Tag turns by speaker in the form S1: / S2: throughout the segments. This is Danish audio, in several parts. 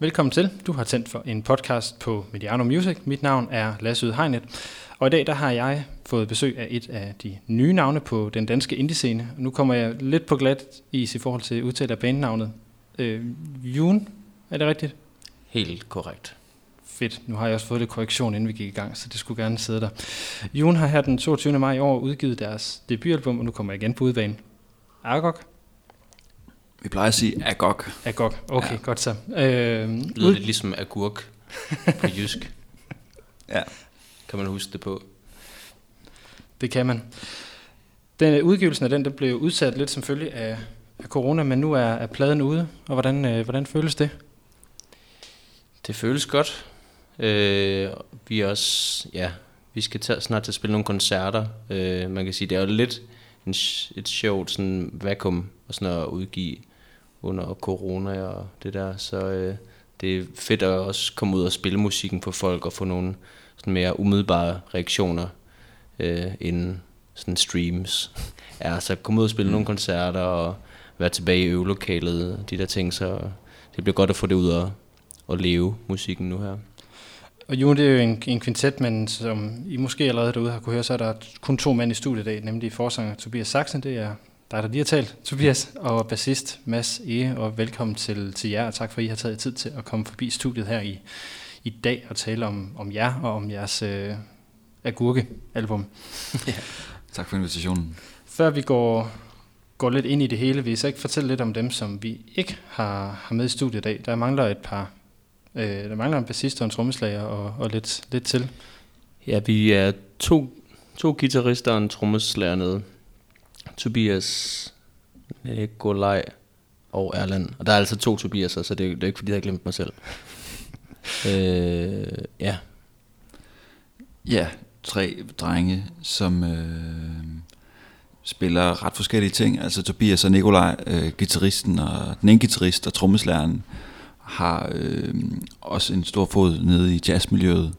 S1: Velkommen til. Du har tændt for en podcast på Mediano Music. Mit navn er Lasse Ud Hegnet, og i dag der har jeg fået besøg af et af de nye navne på den danske indie-scene. Nu kommer jeg lidt på glat is i forhold til udtale af bandnavnet. Øh, June, er det rigtigt?
S2: Helt korrekt.
S1: Fedt. Nu har jeg også fået lidt korrektion, inden vi gik i gang, så det skulle gerne sidde der. June har her den 22. maj i år udgivet deres debutalbum, og nu kommer jeg igen på udbanen. Argok?
S3: Vi plejer at sige agok.
S1: Agok, okay, ja. godt så. Øh,
S2: Det lyder lidt ligesom agurk på jysk.
S3: Ja.
S2: Kan man huske det på?
S1: Det kan man. Den, udgivelsen af den, den blev udsat lidt som følge af, af corona, men nu er, er pladen ude, og hvordan, øh, hvordan føles det?
S2: Det føles godt. Øh, vi er også, ja, vi skal tage, snart til at spille nogle koncerter. Øh, man kan sige, det er jo lidt en, et sjovt sådan vakuum og sådan at udgive under corona og det der. Så øh, det er fedt at også komme ud og spille musikken for folk og få nogle sådan mere umiddelbare reaktioner øh, inden sådan streams. Ja, så komme ud og spille mm. nogle koncerter og være tilbage i øvelokalet, de der ting, så det bliver godt at få det ud og, og leve musikken nu her.
S1: Og June, det er jo en, en kvintet, men som I måske allerede derude har kunne høre, så er der kun to mænd i studiet i dag, nemlig forsanger Tobias Saxen, det er dig, der lige har talt, Tobias, og bassist Mads E. Og velkommen til, til jer, og tak for, at I har taget tid til at komme forbi studiet her i, i dag og tale om, om jer og om jeres øh, Agurke-album.
S3: Tak for invitationen.
S1: Før vi går, går lidt ind i det hele, vil I så ikke fortælle lidt om dem, som vi ikke har, har med i studiet i dag? Der mangler et par, øh, der mangler en bassist og en trommeslager og, og lidt, lidt til.
S2: Ja, vi er to, to guitarister og en trommeslager nede. Tobias, Nikolaj og Erland. Og der er altså to Tobiaser, så det er, det er ikke fordi, jeg har glemt mig selv. øh, ja,
S3: Ja, tre drenge, som øh, spiller ret forskellige ting. Altså Tobias og Nikolaj, øh, gitarristen og den ene guitarist og trommeslageren, har øh, også en stor fod nede i jazzmiljøet,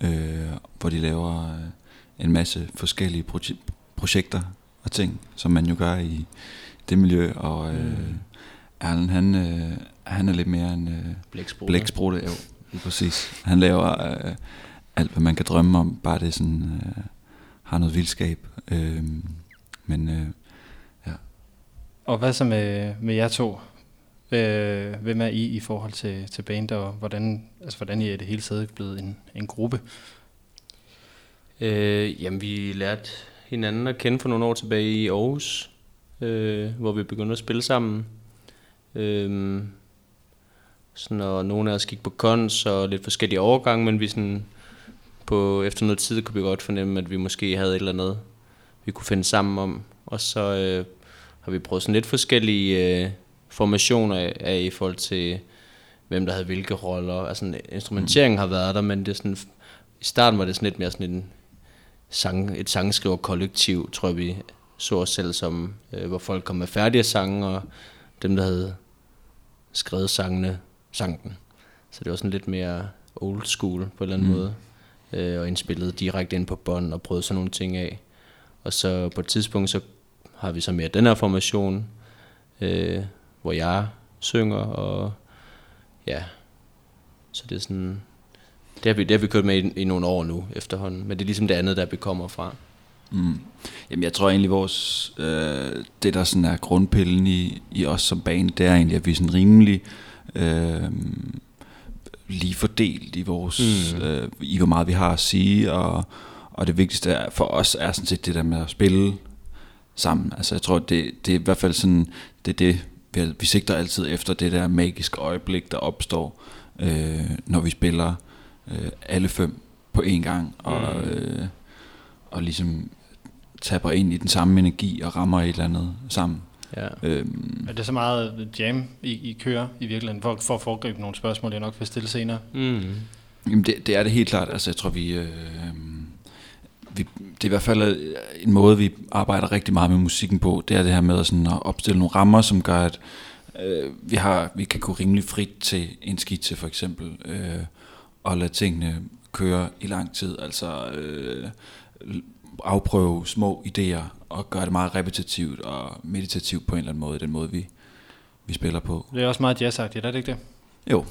S3: øh, hvor de laver øh, en masse forskellige proje- projekter og ting, som man jo gør i det miljø. Og øh, Erlen, han, øh, han er lidt mere en... Øh. Blæksprutte, jo, lige præcis. Han laver øh, alt, hvad man kan drømme om, bare det sådan, øh, har noget vildskab. Øh, men øh, ja,
S1: Og hvad så med, med jer to? Øh, hvem er I i forhold til, til band, og hvordan, altså, hvordan I er i det hele taget blevet en, en gruppe?
S2: Øh, jamen, vi lærte hinanden at kende for nogle år tilbage i Aarhus, øh, hvor vi begyndte at spille sammen. Øh, så når nogle af os gik på kons og lidt forskellige overgange, men vi sådan på, efter noget tid kunne vi godt fornemme, at vi måske havde et eller andet, vi kunne finde sammen om. Og så øh, har vi prøvet sådan lidt forskellige øh, formationer af, af i forhold til, hvem der havde hvilke roller. Altså instrumenteringen har været der, men det er sådan, i starten var det sådan lidt mere sådan en sang, et sangskriver kollektiv, tror jeg vi så os selv som, øh, hvor folk kom med færdige sange, og dem der havde skrevet sangene, sang den. Så det var sådan lidt mere old school på en eller anden mm. måde, øh, og indspillet direkte ind på bånd og prøvet sådan nogle ting af. Og så på et tidspunkt, så har vi så mere den her formation, øh, hvor jeg synger, og ja, så det er sådan, det har vi, det har vi kørt med i, i nogle år nu efterhånden, men det er ligesom det andet, der vi kommer fra.
S3: mm. Jamen jeg tror egentlig vores, øh, det der sådan er grundpillen i, i os som band, det er egentlig, at vi er sådan rimelig øh, lige fordelt i vores, mm. øh, i hvor meget vi har at sige, og, og det vigtigste er, for os er sådan set det der med at spille sammen. Altså jeg tror, det, det er i hvert fald sådan, det er det, vi, vi sigter altid efter det der magiske øjeblik, der opstår, øh, når vi spiller øh, alle fem på én gang, og,
S2: Mm.
S3: øh, og ligesom tapper ind i den samme energi og rammer et eller andet sammen.
S2: Ja.
S3: Øhm,
S1: Er det så meget jam, I, I kører i virkeligheden, for, for at foregribe nogle spørgsmål, jeg nok vil stille senere?
S2: Mm.
S3: Jamen det, det er det helt klart. Altså jeg tror vi, øh, vi det er i hvert fald øh, en måde vi arbejder rigtig meget med musikken på. Det er det her med at, sådan, at opstille nogle rammer, som gør at øh, vi har vi kan gå rimelig frit til en skitse for eksempel øh, og lade tingene køre i lang tid. Altså øh, afprøve små idéer og gøre det meget repetitivt og meditativt på en eller anden måde, den måde vi vi spiller på.
S1: Det er også meget jazzagtigt, er det ikke det?
S3: Jo,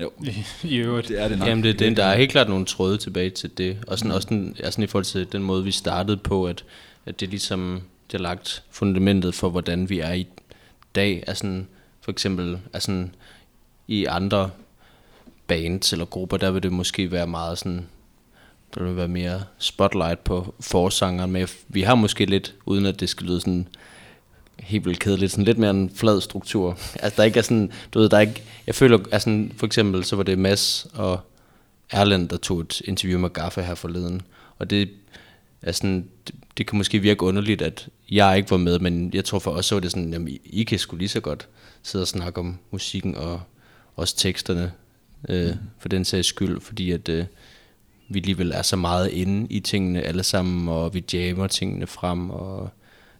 S3: Jo,
S1: i, i øvrigt.
S3: det er det nok.
S2: Jamen, det, det, der er helt klart nogle tråde tilbage til det. Og sådan, også den, altså, i forhold til den måde, vi startede på, at, at det ligesom det har lagt fundamentet for, hvordan vi er i dag. Altså, for eksempel altså, i andre bands eller grupper, der vil det måske være meget sådan, der vil være mere spotlight på forsangeren, men vi har måske lidt, uden at det skal lyde sådan helt vildt kedeligt, sådan lidt mere en flad struktur. Altså der ikke er sådan, du ved, der er ikke, jeg føler, altså for eksempel, så var det Mads og Erland, der tog et interview med Gaffa her forleden, og det er sådan, det, det kan måske virke underligt, at jeg ikke var med, men jeg tror for os, så var det sådan, jamen I, I kan sgu lige så godt sidde og snakke om musikken og også teksterne, øh, for den sags skyld, fordi at øh, vi alligevel er så meget inde i tingene alle sammen, og vi jammer tingene frem, og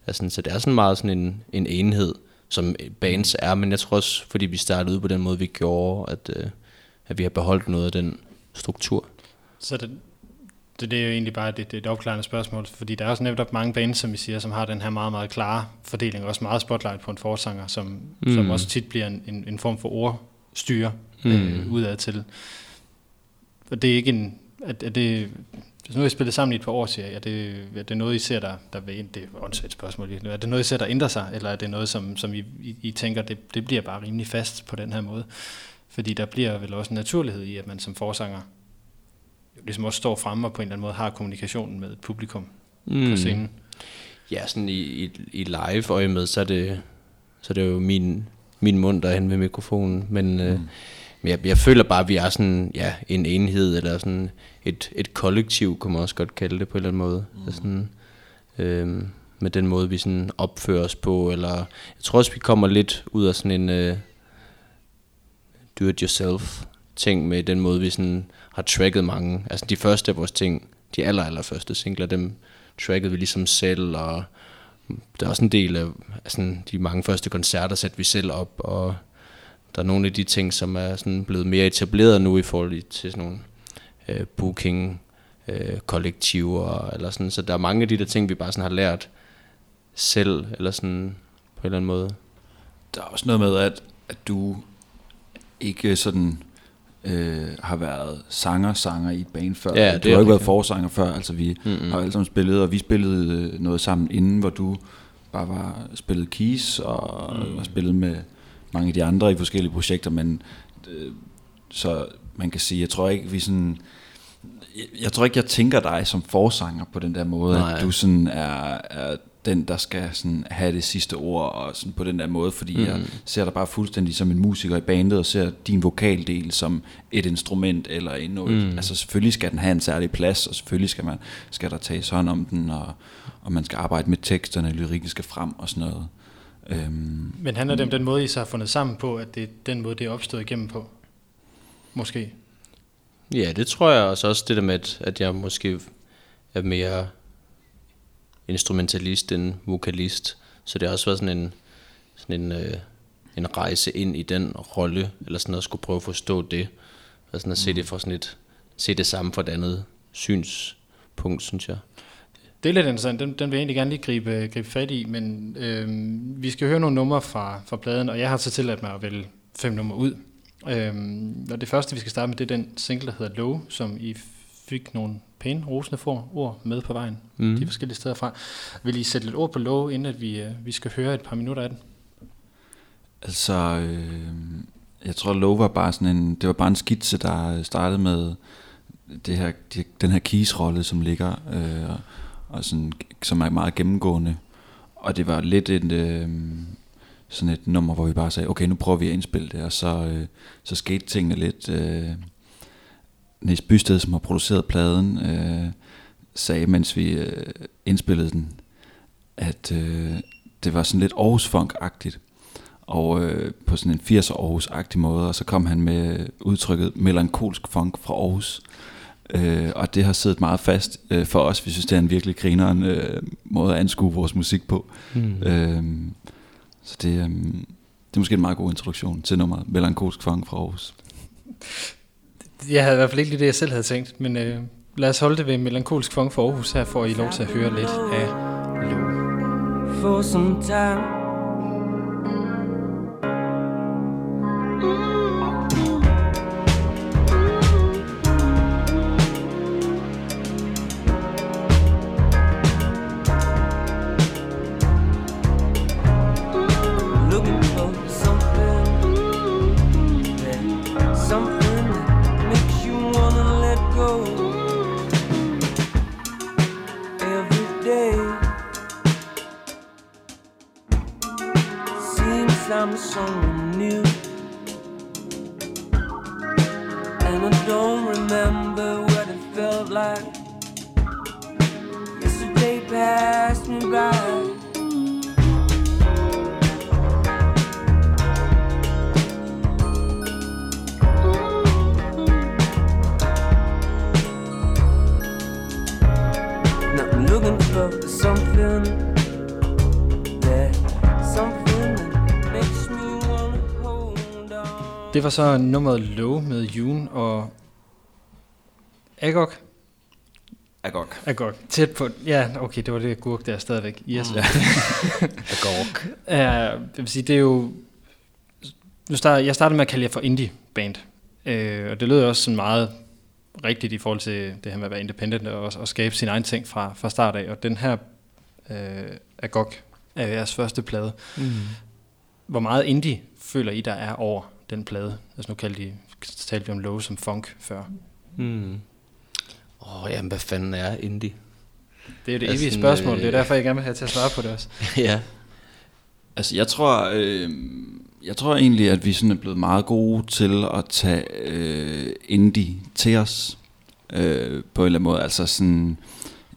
S2: altså, så det er sådan meget sådan en, en enhed, som bands er, men jeg tror også, fordi vi startede ud på den måde, vi gjorde, at, øh, at vi har beholdt noget af den struktur.
S1: Så det, det, det er jo egentlig bare det, det er et opklarende spørgsmål, fordi der er også netop mange bands, som vi siger, som har den her meget, meget klare fordeling, også meget spotlight på en forsanger, som, mm. som også tit bliver en, en, en form for ordstyre mm. øh, udad til. Og det er ikke en, at, at det, hvis nu har I spillet sammen i et par år, siger jeg, er det, er det noget, I ser, der, der vil ind? Det er et spørgsmål. Er det noget, I ser, der ændrer sig, eller er det noget, som, som I, I, I tænker, det, det bliver bare rimelig fast på den her måde? Fordi der bliver vel også en naturlighed i, at man som forsanger ligesom også står fremme og på en eller anden måde har kommunikationen med et publikum mm. på scenen.
S2: Ja, sådan i, i, i live øje med, så er det, så er det jo min, min mund, der er hen ved mikrofonen. Men, øh, mm. øh, men jeg, jeg føler bare, at vi er sådan, ja, en enhed, eller sådan et, et kollektiv, kunne man også godt kalde det på en eller anden måde. Mm. Sådan, øh, med den måde, vi sådan opfører os på, eller jeg tror også, vi kommer lidt ud af sådan en øh, do-it-yourself ting med den måde, vi sådan har tracket mange. Altså de første af vores ting, de aller, aller første singler, dem trackede vi ligesom selv, og der er også en del af altså, de mange første koncerter, satte vi selv op, og der er nogle af de ting, som er sådan blevet mere etableret nu i forhold til sådan nogle øh, booking, øh, kollektiver, eller sådan, så der er mange af de der ting, vi bare sådan har lært selv, eller sådan på en eller anden måde.
S3: Der er også noget med, at, at du ikke sådan øh, har været sanger-sanger i et band før.
S2: Ja,
S3: du har ikke været forsanger før, altså vi mm-hmm. har alle sammen spillet, og vi spillede øh, noget sammen inden, hvor du bare var spillet keys og, mm. og spillet med mange af de andre i forskellige projekter, men øh, så man kan sige, jeg tror ikke, vi sådan, jeg, jeg tror ikke, jeg tænker dig som forsanger på den der måde, Nej. at du sådan er, er den, der skal sådan have det sidste ord og sådan på den der måde, fordi mm. jeg ser dig bare fuldstændig som en musiker i bandet og ser din vokaldel som et instrument eller en noget. Mm. Altså selvfølgelig skal den have en særlig plads, og selvfølgelig skal, man, skal der tages hånd om den, og, og man skal arbejde med teksterne, lyrikken skal frem og sådan noget.
S1: Øhm, Men handler det om den måde, I så har fundet sammen på, at det er den måde, det er opstået igennem på? Måske?
S2: Ja, det tror jeg også, også det der med, at, jeg måske er mere instrumentalist end vokalist. Så det har også været sådan en, sådan en, øh, en rejse ind i den rolle, eller sådan at skulle prøve at forstå det, og sådan at se det for sådan et, se det samme fra et andet synspunkt, synes jeg.
S1: Det er lidt interessant, den, den vil jeg egentlig gerne lige gribe, gribe fat i, men øh, vi skal høre nogle numre fra, fra pladen, og jeg har så tilladt mig at vælge fem numre ud. Øh, og det første, vi skal starte med, det er den single, der hedder Low, som I fik nogle pæne, rosende for ord med på vejen, mm. de forskellige steder fra. Vil I sætte lidt ord på lov, inden at vi, øh, vi skal høre et par minutter af den?
S3: Altså, øh, jeg tror, lov var bare sådan en, det var bare en skitse, der startede med det her, den her keys-rolle, som ligger, øh, og sådan, som er meget gennemgående. Og det var lidt et, øh, sådan et nummer, hvor vi bare sagde, okay, nu prøver vi at indspille det, og så, øh, så skete tingene lidt... Øh, Nis Bysted, som har produceret pladen, øh, sagde, mens vi øh, indspillede den, at øh, det var sådan lidt Aarhus Funk-agtigt. Og øh, på sådan en 80'er Aarhus-agtig måde, og så kom han med udtrykket melankolsk funk fra Aarhus. Øh, og det har siddet meget fast øh, for os. Vi synes, det er en virkelig grineren øh, måde at anskue vores musik på. Mm. Øh, så det, øh, det er måske en meget god introduktion til nummeret Melankolsk funk fra Aarhus.
S1: Jeg havde i hvert fald ikke lige det, jeg selv havde tænkt, men øh, lad os holde det ved melankolsk funk for Aarhus. Her får I lov til at høre lidt af Lou. For some time
S4: I'm someone new. And I don't remember what it felt like. Yesterday passed me by.
S1: Det var så nummeret Low med June og Agok.
S3: Agok.
S1: Agok. Tæt på. Ja, okay, det var det gurk der stadigvæk. Yes.
S3: Ja.
S2: Agork.
S1: Ja, jeg vil sige, det er jo... Nu start, jeg startede med at kalde jer for indie band. Øh, og det lød også sådan meget rigtigt i forhold til det her med at være independent og, og skabe sin egen ting fra, fra start af. Og den her øh, Agok er jeres første plade.
S2: Mm.
S1: Hvor meget indie føler I, der er over den plade? Altså nu kaldte de, talte vi om low som funk før.
S2: Mm. Åh, oh, jamen, hvad fanden er indie?
S1: Det er jo det
S2: Ja,
S1: evige spørgsmål. Det er
S2: øh,
S1: derfor, jeg gerne vil have til at svare på det også.
S2: ja.
S3: Altså, jeg tror, øh, jeg tror egentlig, at vi sådan er blevet meget gode til at tage øh, indie til os øh, på en eller anden måde. Altså sådan,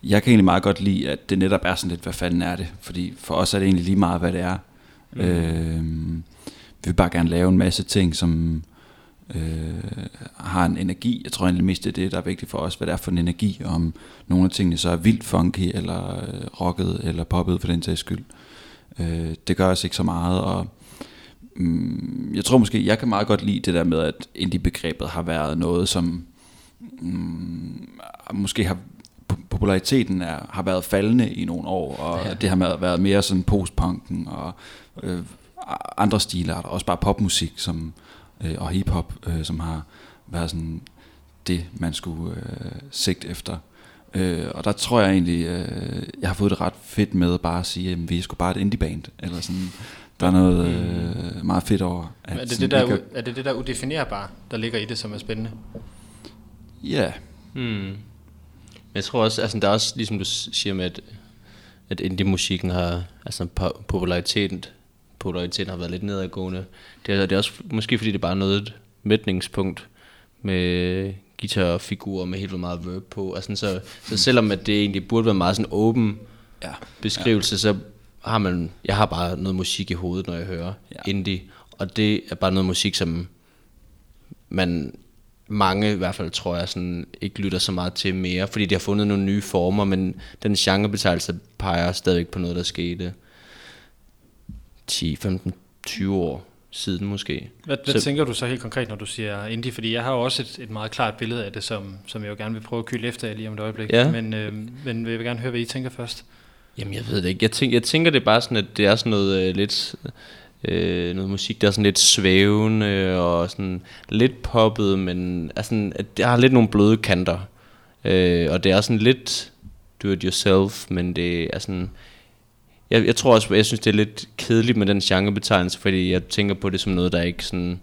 S3: jeg kan egentlig meget godt lide, at det netop er sådan lidt, hvad fanden er det? Fordi for os er det egentlig lige meget, hvad det er. Mm. Øh, vi vil bare gerne lave en masse ting, som øh, har en energi. Jeg tror egentlig mest, det er det, der er vigtigt for os, hvad det er for en energi, om nogle af tingene så er vildt funky, eller øh, rocket, eller poppet for den sags skyld. Øh, det gør os ikke så meget, og mm, jeg tror måske, jeg kan meget godt lide det der med, at indie-begrebet har været noget, som mm, måske har po- populariteten er, har været faldende i nogle år, og
S2: Ja.
S3: det har været mere sådan postpunken og øh, andre stiler, og også bare popmusik som, øh, og hiphop, øh, som har været sådan det, man skulle øh, sigte efter. Øh, og der tror jeg egentlig, øh, jeg har fået det ret fedt med bare at sige, at vi er sgu bare et indie-band, eller sådan, der er noget øh, meget fedt over. At
S1: Er det det, der,
S3: vi
S1: er er det det der udefinerbare, der ligger i det, som er spændende?
S3: Ja,
S2: Hmm. Men jeg tror også, altså der er også, ligesom du siger med, at, at indie-musikken har, altså po- populariteten, populariteten har været lidt nedadgående. Det er, det er også måske fordi det er bare noget et mætningspunkt med guitarfigurer med helt vildt meget verb på. Altså, så, så selvom at det egentlig burde være meget sådan åben
S3: ja.
S2: beskrivelse, så har man, jeg har bare noget musik i hovedet, når jeg hører
S3: Ja.
S2: ja. indie, og det er bare noget musik, som man mange i hvert fald, tror jeg, sådan, ikke lytter så meget til mere, fordi de har fundet nogle nye former, men den genrebetegnelse peger stadigvæk på noget, der skete 10, 15, 20 år siden måske.
S1: Hvad, hvad
S2: Så-
S1: tænker du så helt konkret, når du siger indie? Fordi jeg har jo også et, et meget klart billede af det, som, som jeg jo gerne vil prøve at kylde efter lige om et øjeblik.
S2: Ja.
S1: Men, øh, men jeg vil gerne høre, hvad I tænker først.
S2: Jamen, jeg ved det ikke. Jeg tænker, jeg tænker det er bare sådan, at det er sådan noget øh, lidt... Øh, noget musik, der er sådan lidt svævende og sådan lidt poppet, men er sådan, at det har lidt nogle bløde kanter. Øh, og det er sådan lidt do it yourself, men det er sådan... Jeg, jeg tror også, jeg synes, det er lidt kedeligt med den genrebetegnelse, fordi jeg tænker på det som noget, der ikke sådan...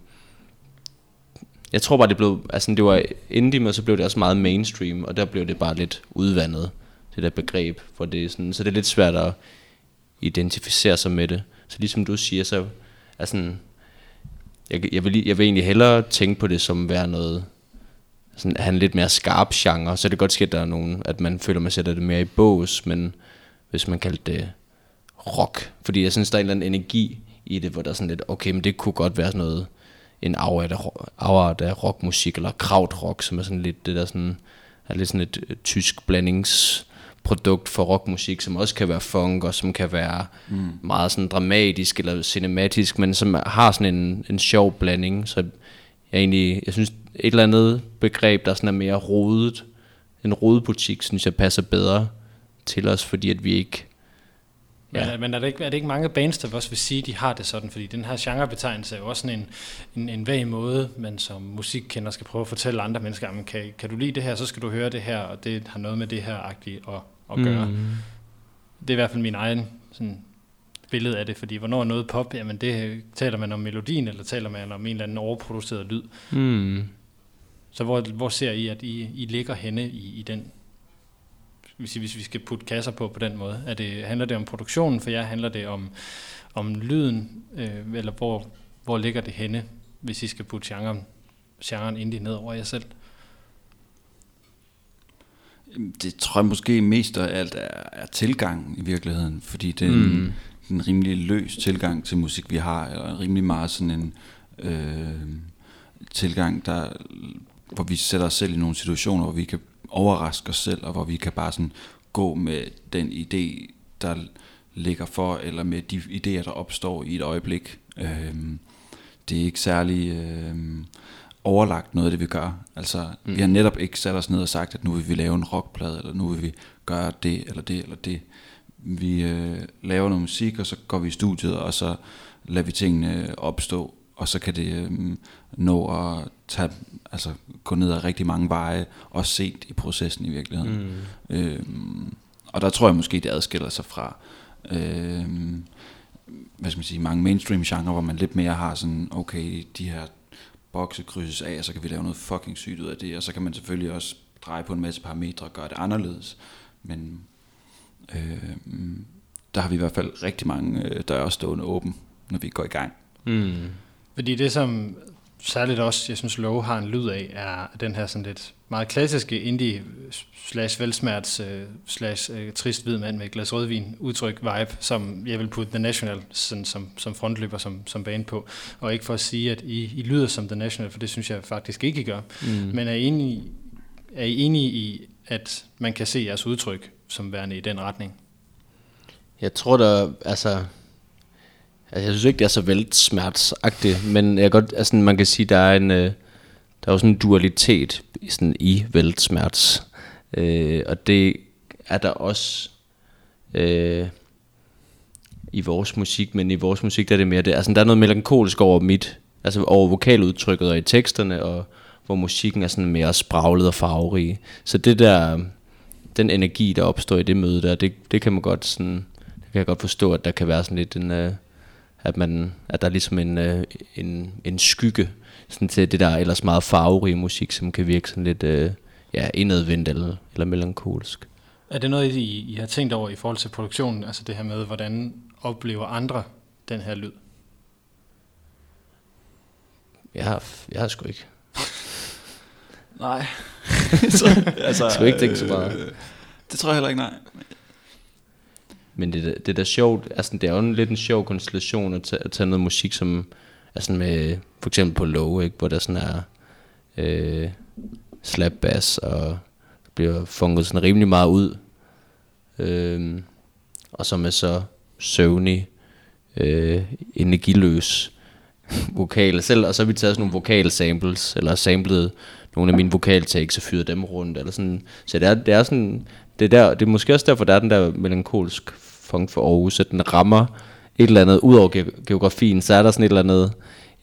S2: Jeg tror bare, det blev... Altså, det var indie, men så blev det også meget mainstream, og der blev det bare lidt udvandet, det der begreb. For det er sådan, så det er lidt svært at identificere sig med det. Så ligesom du siger, så er sådan... Jeg, jeg, vil, jeg vil egentlig hellere tænke på det som være noget... Sådan, at have lidt mere skarp genre, så er det godt ske, at der er nogen, at man føler, man sætter det mere i bås, men hvis man kalder det rock, fordi jeg synes, der er en eller anden energi i det, hvor der er sådan lidt, okay, men det kunne godt være sådan noget, en afart af, rockmusik, eller krautrock, som er sådan lidt det der sådan, er lidt sådan et øh, tysk blandingsprodukt for rockmusik, som også kan være funk, og som kan være mm. meget sådan dramatisk eller cinematisk, men som har sådan en, en sjov blanding, så jeg egentlig, jeg synes, et eller andet begreb, der sådan er mere rodet, en rodebutik, synes jeg passer bedre til os, fordi at vi ikke
S1: Men,
S2: Ja.
S1: ja. men er, det ikke, er det ikke mange bands, der også vil sige, at de har det sådan? Fordi den her genrebetegnelse er jo også sådan en, en, en vag måde, man som musikkender skal prøve at fortælle andre mennesker, jamen, kan, kan du lide det her, så skal du høre det her, og det har noget med det her agtigt at, at gøre. Mm. Det er i hvert fald min egen sådan, billede af det, fordi hvornår er noget pop, jamen det taler man om melodien, eller taler man om en eller anden overproduceret lyd.
S2: Mm.
S1: Så hvor, hvor ser I, at I, I ligger henne i, i den, hvis, hvis vi skal putte kasser på på den måde? Er det, handler det om produktionen, for jer handler det om, om lyden, øh, eller hvor, hvor ligger det henne, hvis I skal putte genren, genren indie ned over jer selv?
S3: Det tror jeg måske mest af alt er, er tilgang i virkeligheden, fordi det er en,
S2: Mm.
S3: en rimelig løs tilgang til musik, vi har, eller en rimelig meget sådan en øh, tilgang, der, hvor vi sætter os selv i nogle situationer, hvor vi kan overraske os selv, og hvor vi kan bare sådan gå med den idé, der ligger for, eller med de idéer, der opstår i et øjeblik. Øh, det er ikke særlig øh, overlagt noget af det, vi gør. Altså, mm. vi har netop ikke sat os ned og sagt, at nu vil vi lave en rockplade, eller nu vil vi gøre det, eller det, eller det. Vi øh, laver noget musik, og så går vi i studiet, og så lader vi tingene opstå, og så kan det øh, nå at tage, altså, gå ned ad rigtig mange veje, også sent i processen i virkeligheden. Mm. Øh, og der tror jeg måske, det adskiller sig fra øh, hvad skal man sige, mange mainstream genre, hvor man lidt mere har sådan, okay, de her bokse krydses af, og så kan vi lave noget fucking sygt ud af det, og så kan man selvfølgelig også dreje på en masse parametre og gøre det anderledes. Men øh, der har vi i hvert fald rigtig mange øh, døre stående åben, når vi går i gang.
S2: Mm.
S1: Fordi det, som særligt også, jeg synes, Low har en lyd af, er den her sådan lidt meget klassiske indie slash velsmerts øh, slash øh, trist hvid mand med et glas rødvin udtryk vibe, som jeg vil putte The National sådan, som, som frontløber som, som bane på. Og ikke for at sige, at I, I lyder som The National, for det synes jeg faktisk ikke, I gør.
S2: Mm.
S1: Men er I enige, er I enige i, at man kan se jeres udtryk som værende i den retning?
S2: Jeg tror der, altså, altså jeg synes ikke, det er så væltsmertsagtigt, men jeg godt, altså man kan sige, der er en, øh, der er jo sådan en dualitet i, sådan, i væltsmerts, øh, og det er der også øh, i vores musik, men i vores musik der er det mere det, altså der er noget melankolisk over mit, altså over vokaludtrykket og i teksterne, og hvor musikken er sådan mere spraglet og farverig. Så det der, den energi, der opstår i det møde der, det, det kan man godt sådan, det kan jeg godt forstå, at der kan være sådan lidt en, øh, at, man, at der er ligesom en, øh, en, en skygge sådan til det der ellers meget farverige musik, som kan virke sådan lidt øh, ja, indadvendt eller, eller melankolsk.
S1: Er det noget, I, I har tænkt over i forhold til produktionen? Altså det her med, hvordan oplever andre den her lyd?
S2: Jeg har, jeg har sgu ikke.
S3: Nej. så, altså,
S2: Jeg skulle ikke tænke så meget.
S3: øh, Det tror jeg heller ikke, nej.
S2: Men det, det er da sjovt, altså det er jo en, lidt en sjov konstellation at at tage noget musik, som er sådan med, for eksempel på low, ikke, hvor der sådan er øh, slap bass, og der bliver funket sådan rimelig meget ud. Øh, og som er så søvnig, øh, energiløs vokal selv, og så har vi taget sådan nogle vokal samples, eller samlet nogle af mine vokaltakes og fyret dem rundt, eller sådan. Så det er, det er sådan, det er, der, det er måske også derfor, der er den der melankolsk funk for Aarhus, at den rammer et eller andet, ud over ge- geografien, så er der sådan et eller andet,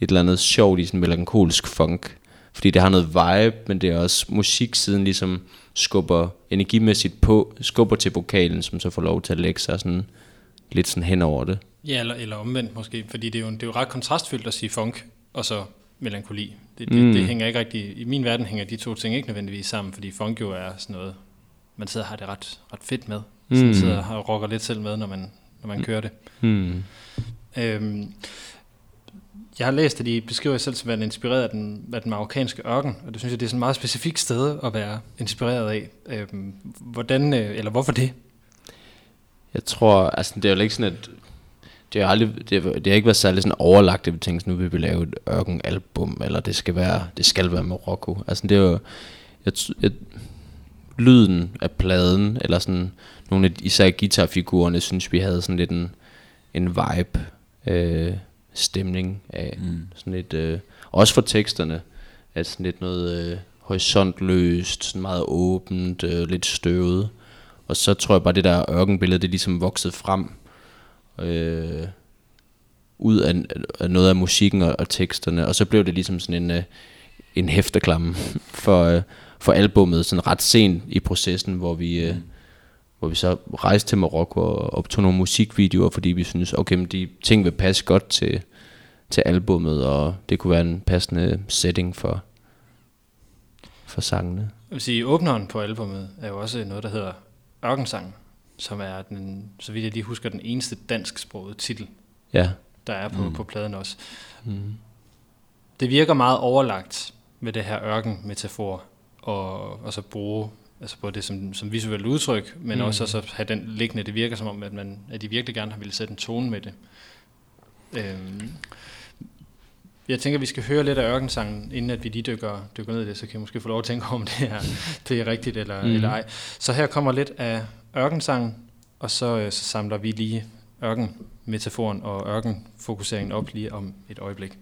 S2: et eller andet sjovt i sådan melankolsk funk, fordi det har noget vibe, men det er også musiksiden ligesom skubber energimæssigt på, skubber til vokalen, som så får lov til at lægge sig sådan lidt sådan hen over det.
S1: Ja, eller, eller omvendt måske, fordi det er, jo, det er jo ret kontrastfyldt at sige funk, og så melankoli. Det, det,
S2: Mm.
S1: det hænger ikke rigtig, i min verden hænger de to ting ikke nødvendigvis sammen, fordi funk jo er sådan noget, man sidder og har det ret, ret fedt med. Mm.
S2: Mm.
S1: Så sidder og rocker lidt selv med, når man, når man kører det.
S2: Hmm.
S1: Øhm, jeg har læst, at I beskriver jer selv som værende inspireret af den, af den marokkanske ørken, og det synes jeg, det er sådan et meget specifikt sted at være inspireret af. Øhm, hvordan, øh, eller hvorfor det?
S2: Jeg tror, altså det er jo ikke sådan, at det har, aldrig, det, har, det har ikke været særlig sådan overlagt, at vi tænkte, nu vil vi lave et ørkenalbum, eller det skal være, det skal være Marokko. Altså det er jo, jeg, jeg, lyden af pladen, eller sådan nogle af især guitarfigurerne, synes vi havde sådan lidt en, en vibe, øh, stemning af
S3: Mm.
S2: sådan lidt, øh, også for teksterne, at sådan lidt noget øh, horisontløst, sådan meget åbent, øh, lidt støvet. Og så tror jeg bare, det der ørkenbillede, det er ligesom vokset frem øh, ud af, af noget af musikken og, og teksterne. Og så blev det ligesom sådan en, øh, en hæfteklamme for, øh, for albummet, sådan ret sent i processen, hvor vi, øh, hvor vi så rejste til Marokko og optog nogle musikvideoer, fordi vi synes, okay, men de ting vil passe godt til, til albummet, og det kunne være en passende setting for, for sangene.
S1: Jeg vil sige, åbneren på albumet er jo også noget, der hedder Ørkensang, som er den, så vidt jeg lige husker, den eneste dansksprogede titel
S2: Ja.
S1: der er på. Mm. på pladen også.
S2: Mm.
S1: Det virker meget overlagt med det her ørken-metafor, og, og så bruge altså både det som, som visuelt udtryk, men mm. Også at så have den liggende. Det virker som om, at, man, at de virkelig gerne har ville sætte en tone med det. Øhm, jeg tænker, at vi skal høre lidt af ørkensangen, inden at vi lige dykker, dykker ned i det, så kan jeg måske få lov at tænke om det er, det er rigtigt eller, mm.
S2: Mm.
S1: eller ej. Så her kommer lidt af ørkensangen, og så, øh, så samler vi lige ørken-metaforen og ørkenfokuseringen op lige om et øjeblik.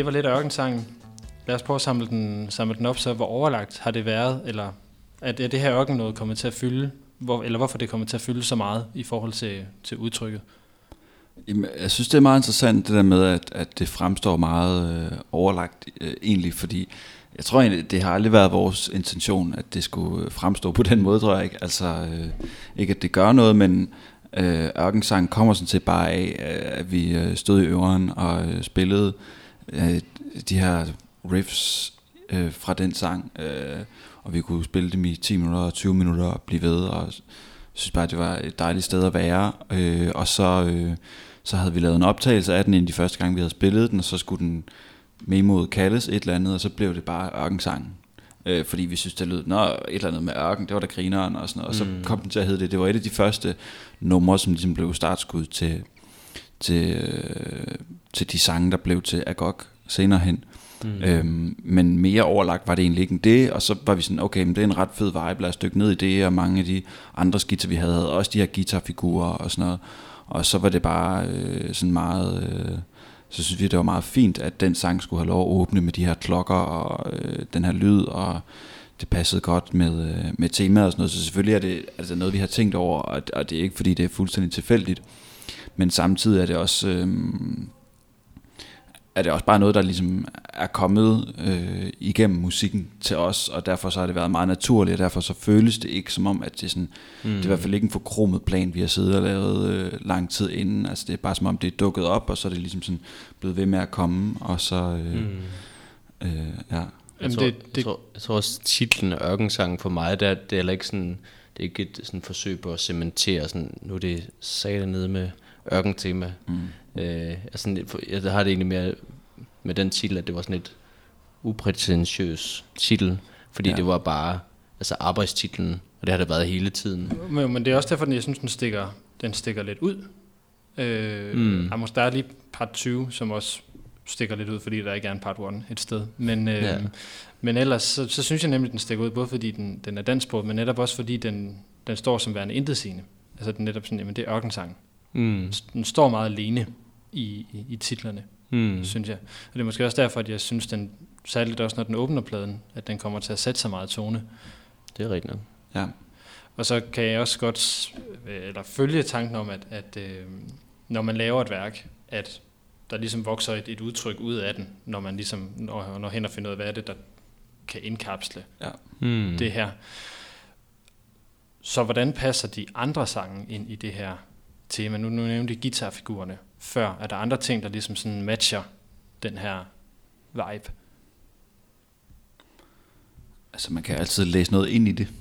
S1: Det var lidt ørkensangen. Lad os prøve at samle den, samle den op, så hvor overlagt har det været, eller at det, er det her ørken noget kommet til at fylde, hvor, eller hvorfor det kommer til at fylde så meget i forhold til, til udtrykket?
S3: Jamen, jeg synes, det er meget interessant det der med, at, at det fremstår meget øh, overlagt øh, egentlig, fordi jeg tror egentlig, det har aldrig været vores intention, at det skulle øh, fremstå på den måde, tror jeg ikke. Altså, øh, ikke at det gør noget, men øh, ørkensang kommer sådan set bare af, øh, at vi øh, stod i øveren og øh, spillede øh, de her riffs øh, fra den sang, øh, og vi kunne spille dem i 10 minutter og 20 minutter og blive ved, og jeg synes bare, det var et dejligt sted at være. Øh, og så, øh, så havde vi lavet en optagelse af den, inden de første gang, vi havde spillet den, og så skulle den memoet kaldes et eller andet, og så blev det bare ørkensang. Øh, fordi vi synes, det lød, nå, et eller andet med ørken, det var der grineren og sådan noget, og så
S2: Mm.
S3: kom den til at hedde det. Det var et af de første numre, som ligesom blev startskud til, til, øh, til de sange, der blev til Agog senere hen. Mm. Øhm, men mere overlagt var det egentlig ikke end det, og så var vi sådan, okay, men det er en ret fed vibe, lad os dykke ned i det, og mange af de andre skitser, vi havde, havde også de her guitarfigurer og sådan noget. Og så var det bare øh, sådan meget, øh, så synes vi, det var meget fint, at den sang skulle have lov at åbne med de her klokker og øh, den her lyd, og det passede godt med, øh, med temaet og sådan noget. Så selvfølgelig er det altså noget, vi har tænkt over, og, og det er ikke, fordi det er fuldstændig tilfældigt. Men samtidig er det også... Øh, er det også bare noget, der ligesom er kommet øh, igennem musikken til os, og derfor så har det været meget naturligt, og derfor så føles det ikke som om, at det er sådan, mm. det er i hvert fald ikke en forkromet plan, vi har siddet og lavet øh, lang tid inden, altså det er bare som om, det er dukket op, og så er det ligesom sådan blevet ved med at komme, og så, øh, mm. øh, ja.
S2: Jeg,
S1: Jamen,
S2: tror,
S1: det-
S2: det, jeg, tror, jeg tror også titlen Ørkensang for mig, det er, det er heller ikke sådan, det er ikke et sådan forsøg på at cementere sådan, nu er det sat nede med ørkentema.
S3: Mm.
S2: Øh, altså, jeg har det egentlig mere med den titel, at det var sådan et uprætentiøs titel, fordi
S3: Ja.
S2: det var bare altså arbejdstitlen, og det har det været hele tiden.
S1: Men, men det er også derfor, at jeg synes, den stikker, den stikker lidt ud. Øh, mm. Amos, der er lige part 20, som også stikker lidt ud, fordi der ikke er en part 1 et sted. Men, øh, ja. Men ellers, så, så synes jeg nemlig, at den stikker ud, både fordi den, den er dansksproget, men netop også fordi den, den står som værende intetsigende. Altså den netop sådan, jamen det er ørkensang.
S2: Mm.
S1: Den står meget alene i, i, i titlerne, mm. Synes jeg. Og det er måske også derfor, at jeg synes, den, særligt også når den åbner pladen, at den kommer til at sætte sig meget tone.
S2: Det er rigtigt nok.
S3: Ja.
S1: Og så kan jeg også godt øh, eller følge tanken om, at, at øh, når man laver et værk, at der ligesom vokser et, et udtryk ud af den, når man ligesom når, når hen og finder ud af, hvad er det, der kan indkapsle
S3: ja.
S2: Mm.
S1: det her. Så hvordan passer de andre sange ind i det her tema? Nu, nu nævnte jeg guitarfigurerne før. Er der andre ting, der ligesom sådan matcher den her vibe?
S3: Altså man kan altid læse noget ind i det.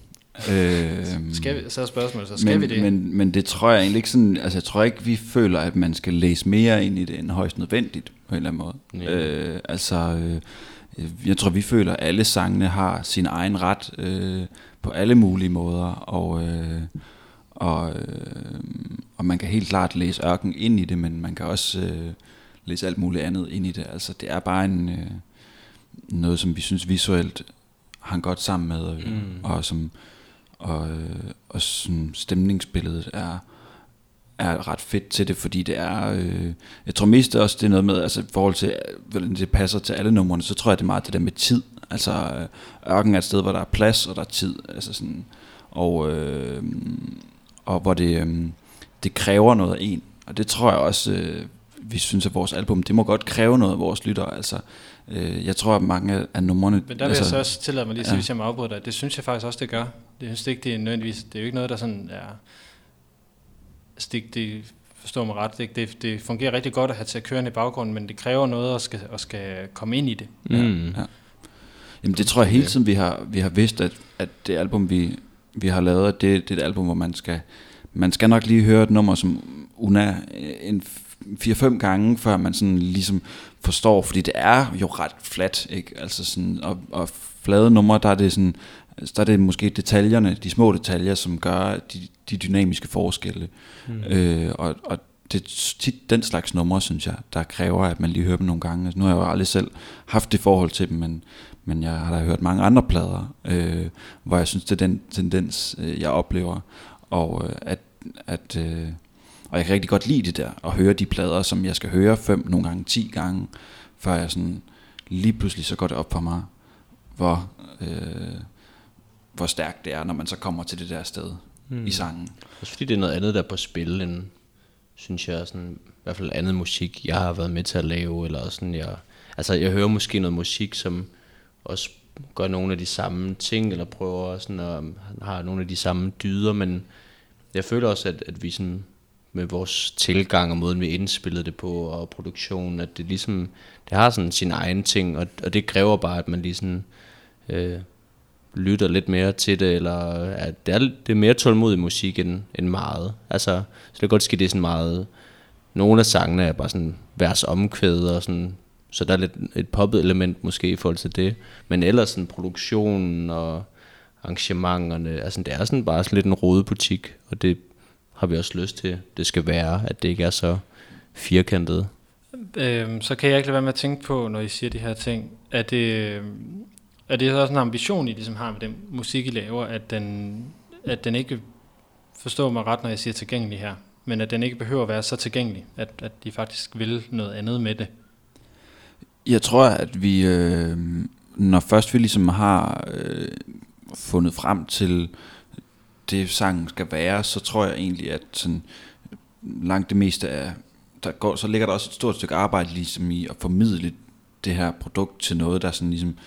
S3: Øh,
S1: Skal vi, så er spørgsmålet, så skal
S3: men,
S1: vi det?
S3: Men, men det tror jeg egentlig ikke sådan, altså jeg tror ikke, vi føler, at man skal læse mere ind i det, end højst nødvendigt, på en eller anden måde.
S2: Nej.
S3: Øh, altså, øh, jeg tror, vi føler, at alle sangene har sin egen ret, øh, på alle mulige måder, og, øh, og, øh, og man kan helt klart læse ørken ind i det, men man kan også øh, læse alt muligt andet ind i det. Altså det er bare en, øh, noget, som vi synes visuelt hang godt sammen med, øh, mm. og som og, øh, og sådan stemningsbilledet er er ret fedt til det, fordi det er, øh, jeg tror mest også det er noget med, altså i forhold til, hvordan det passer til alle numrene, så tror jeg det er meget det der med tid, altså øh, ørken er et sted, hvor der er plads, og der er tid, altså sådan, og, øh, og hvor det, øh, det kræver noget af en, og det tror jeg også, øh, vi synes at vores album, det må godt kræve noget af vores lyttere, altså, øh, jeg tror at mange af numrene...
S1: Men der vil
S3: altså,
S1: jeg så også tillade mig lige at sige,
S3: ja.
S1: ja. hvis jeg må afbryde dig, det synes jeg faktisk også, det gør. Det synes ikke, det er nødvendigvis, det er jo ikke noget, der sådan er... Altså det, det forstår mig ret, det, det, det fungerer rigtig godt at have til at køre i baggrunden, men det kræver noget at skal, at skal komme ind i det.
S2: Mm.
S3: Ja. Jamen det tror jeg hele tiden, vi har, vi har vidst, at, at det album, vi, vi har lavet, at det, det er et album, hvor man skal, man skal nok lige høre et nummer som Una en 4-5 gange, før man sådan ligesom forstår, fordi det er jo ret flat, ikke? Altså sådan, og, og flade numre, der er det sådan, altså der er det måske detaljerne, de små detaljer, som gør de, de dynamiske forskelle. Mm. Øh, og, og det er tit den slags numre, synes jeg, der kræver, at man lige hører dem nogle gange. Altså, nu har jeg jo aldrig selv haft det forhold til dem, men, men jeg har da hørt mange andre plader, øh, hvor jeg synes, det er den tendens, øh, jeg oplever. Og øh, at, at øh, og jeg kan rigtig godt lide det der, at høre de plader, som jeg skal høre fem, nogle gange ti gange, før jeg sådan, lige pludselig så går det op for mig, hvor, øh, hvor stærkt det er, når man så kommer til det der sted mm. i sangen.
S2: Også fordi det er noget andet, der er på spil, end, synes jeg, sådan, i hvert fald andet musik, jeg har været med til at lave, eller sådan, jeg, altså jeg hører måske noget musik, som også gør nogle af de samme ting, eller prøver sådan, at um, har nogle af de samme dyder, men jeg føler også, at, at vi sådan, med vores tilgang og måden, vi indspillede det på, og produktionen, at det ligesom, det har sådan sin egen ting, og, og det kræver bare, at man lige øh, lytter lidt mere til det, eller at det er, det er mere tålmodig musik end, end meget. Altså, så det kan godt ske, det er sådan meget... Nogle af sangene er bare sådan vers omkvæd og sådan, så der er lidt et poppet element måske i forhold til det. Men ellers sådan produktionen og arrangementerne, altså det er sådan bare sådan lidt en rodebutik, og det har vi også lyst til, det skal være, at det ikke er så firkantet.
S1: Øhm, så kan jeg ikke lade være med at tænke på, når I siger de her ting, at det, øh, er det også en ambition, I ligesom har med den musik, I laver, at den, at den ikke, forstår mig ret, når jeg siger tilgængelig her, men at den ikke behøver at være så tilgængelig, at, at de faktisk vil noget andet med det.
S3: Jeg tror, at vi, øh, når først vi ligesom har øh, fundet frem til det sangen skal være, så tror jeg egentlig, at sådan, langt det meste af, der går, så ligger der også et stort stykke arbejde ligesom i at formidle det her produkt til noget, der sådan ligesom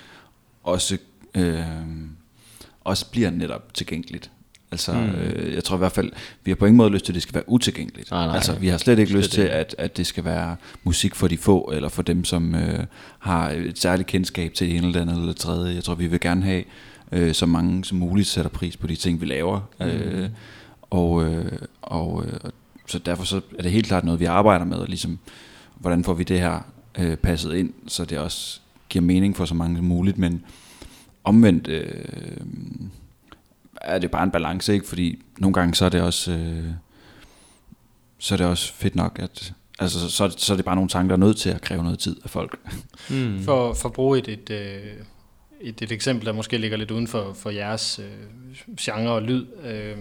S3: også, øh, også bliver netop tilgængeligt. Altså, mm. øh, jeg tror i hvert fald, vi har på ingen måde lyst til, at det skal være utilgængeligt.
S2: Nej, nej.
S3: altså, vi har slet ikke
S2: Slet
S3: lyst til, at, at det skal være musik for de få, eller for dem, som øh, har et særligt kendskab til det ene eller det andet eller tredje. Jeg tror, vi vil gerne have, øh, så mange som muligt sætter pris på de ting, vi laver. Mm. Øh, og, øh, og øh, så derfor så er det helt klart noget, vi arbejder med, og ligesom, hvordan får vi det her øh, passet ind, så det også giver mening for så mange som muligt, men omvendt øh, er det bare en balance, ikke? Fordi nogle gange så er det også, øh, så er det også fedt nok, at altså, så, så, er det bare nogle tanker, der er nødt til at kræve noget tid af folk.
S2: Mm.
S1: For, for at bruge et, et, øh, et, et eksempel, der måske ligger lidt uden for, for jeres øh, genre og lyd. Øh,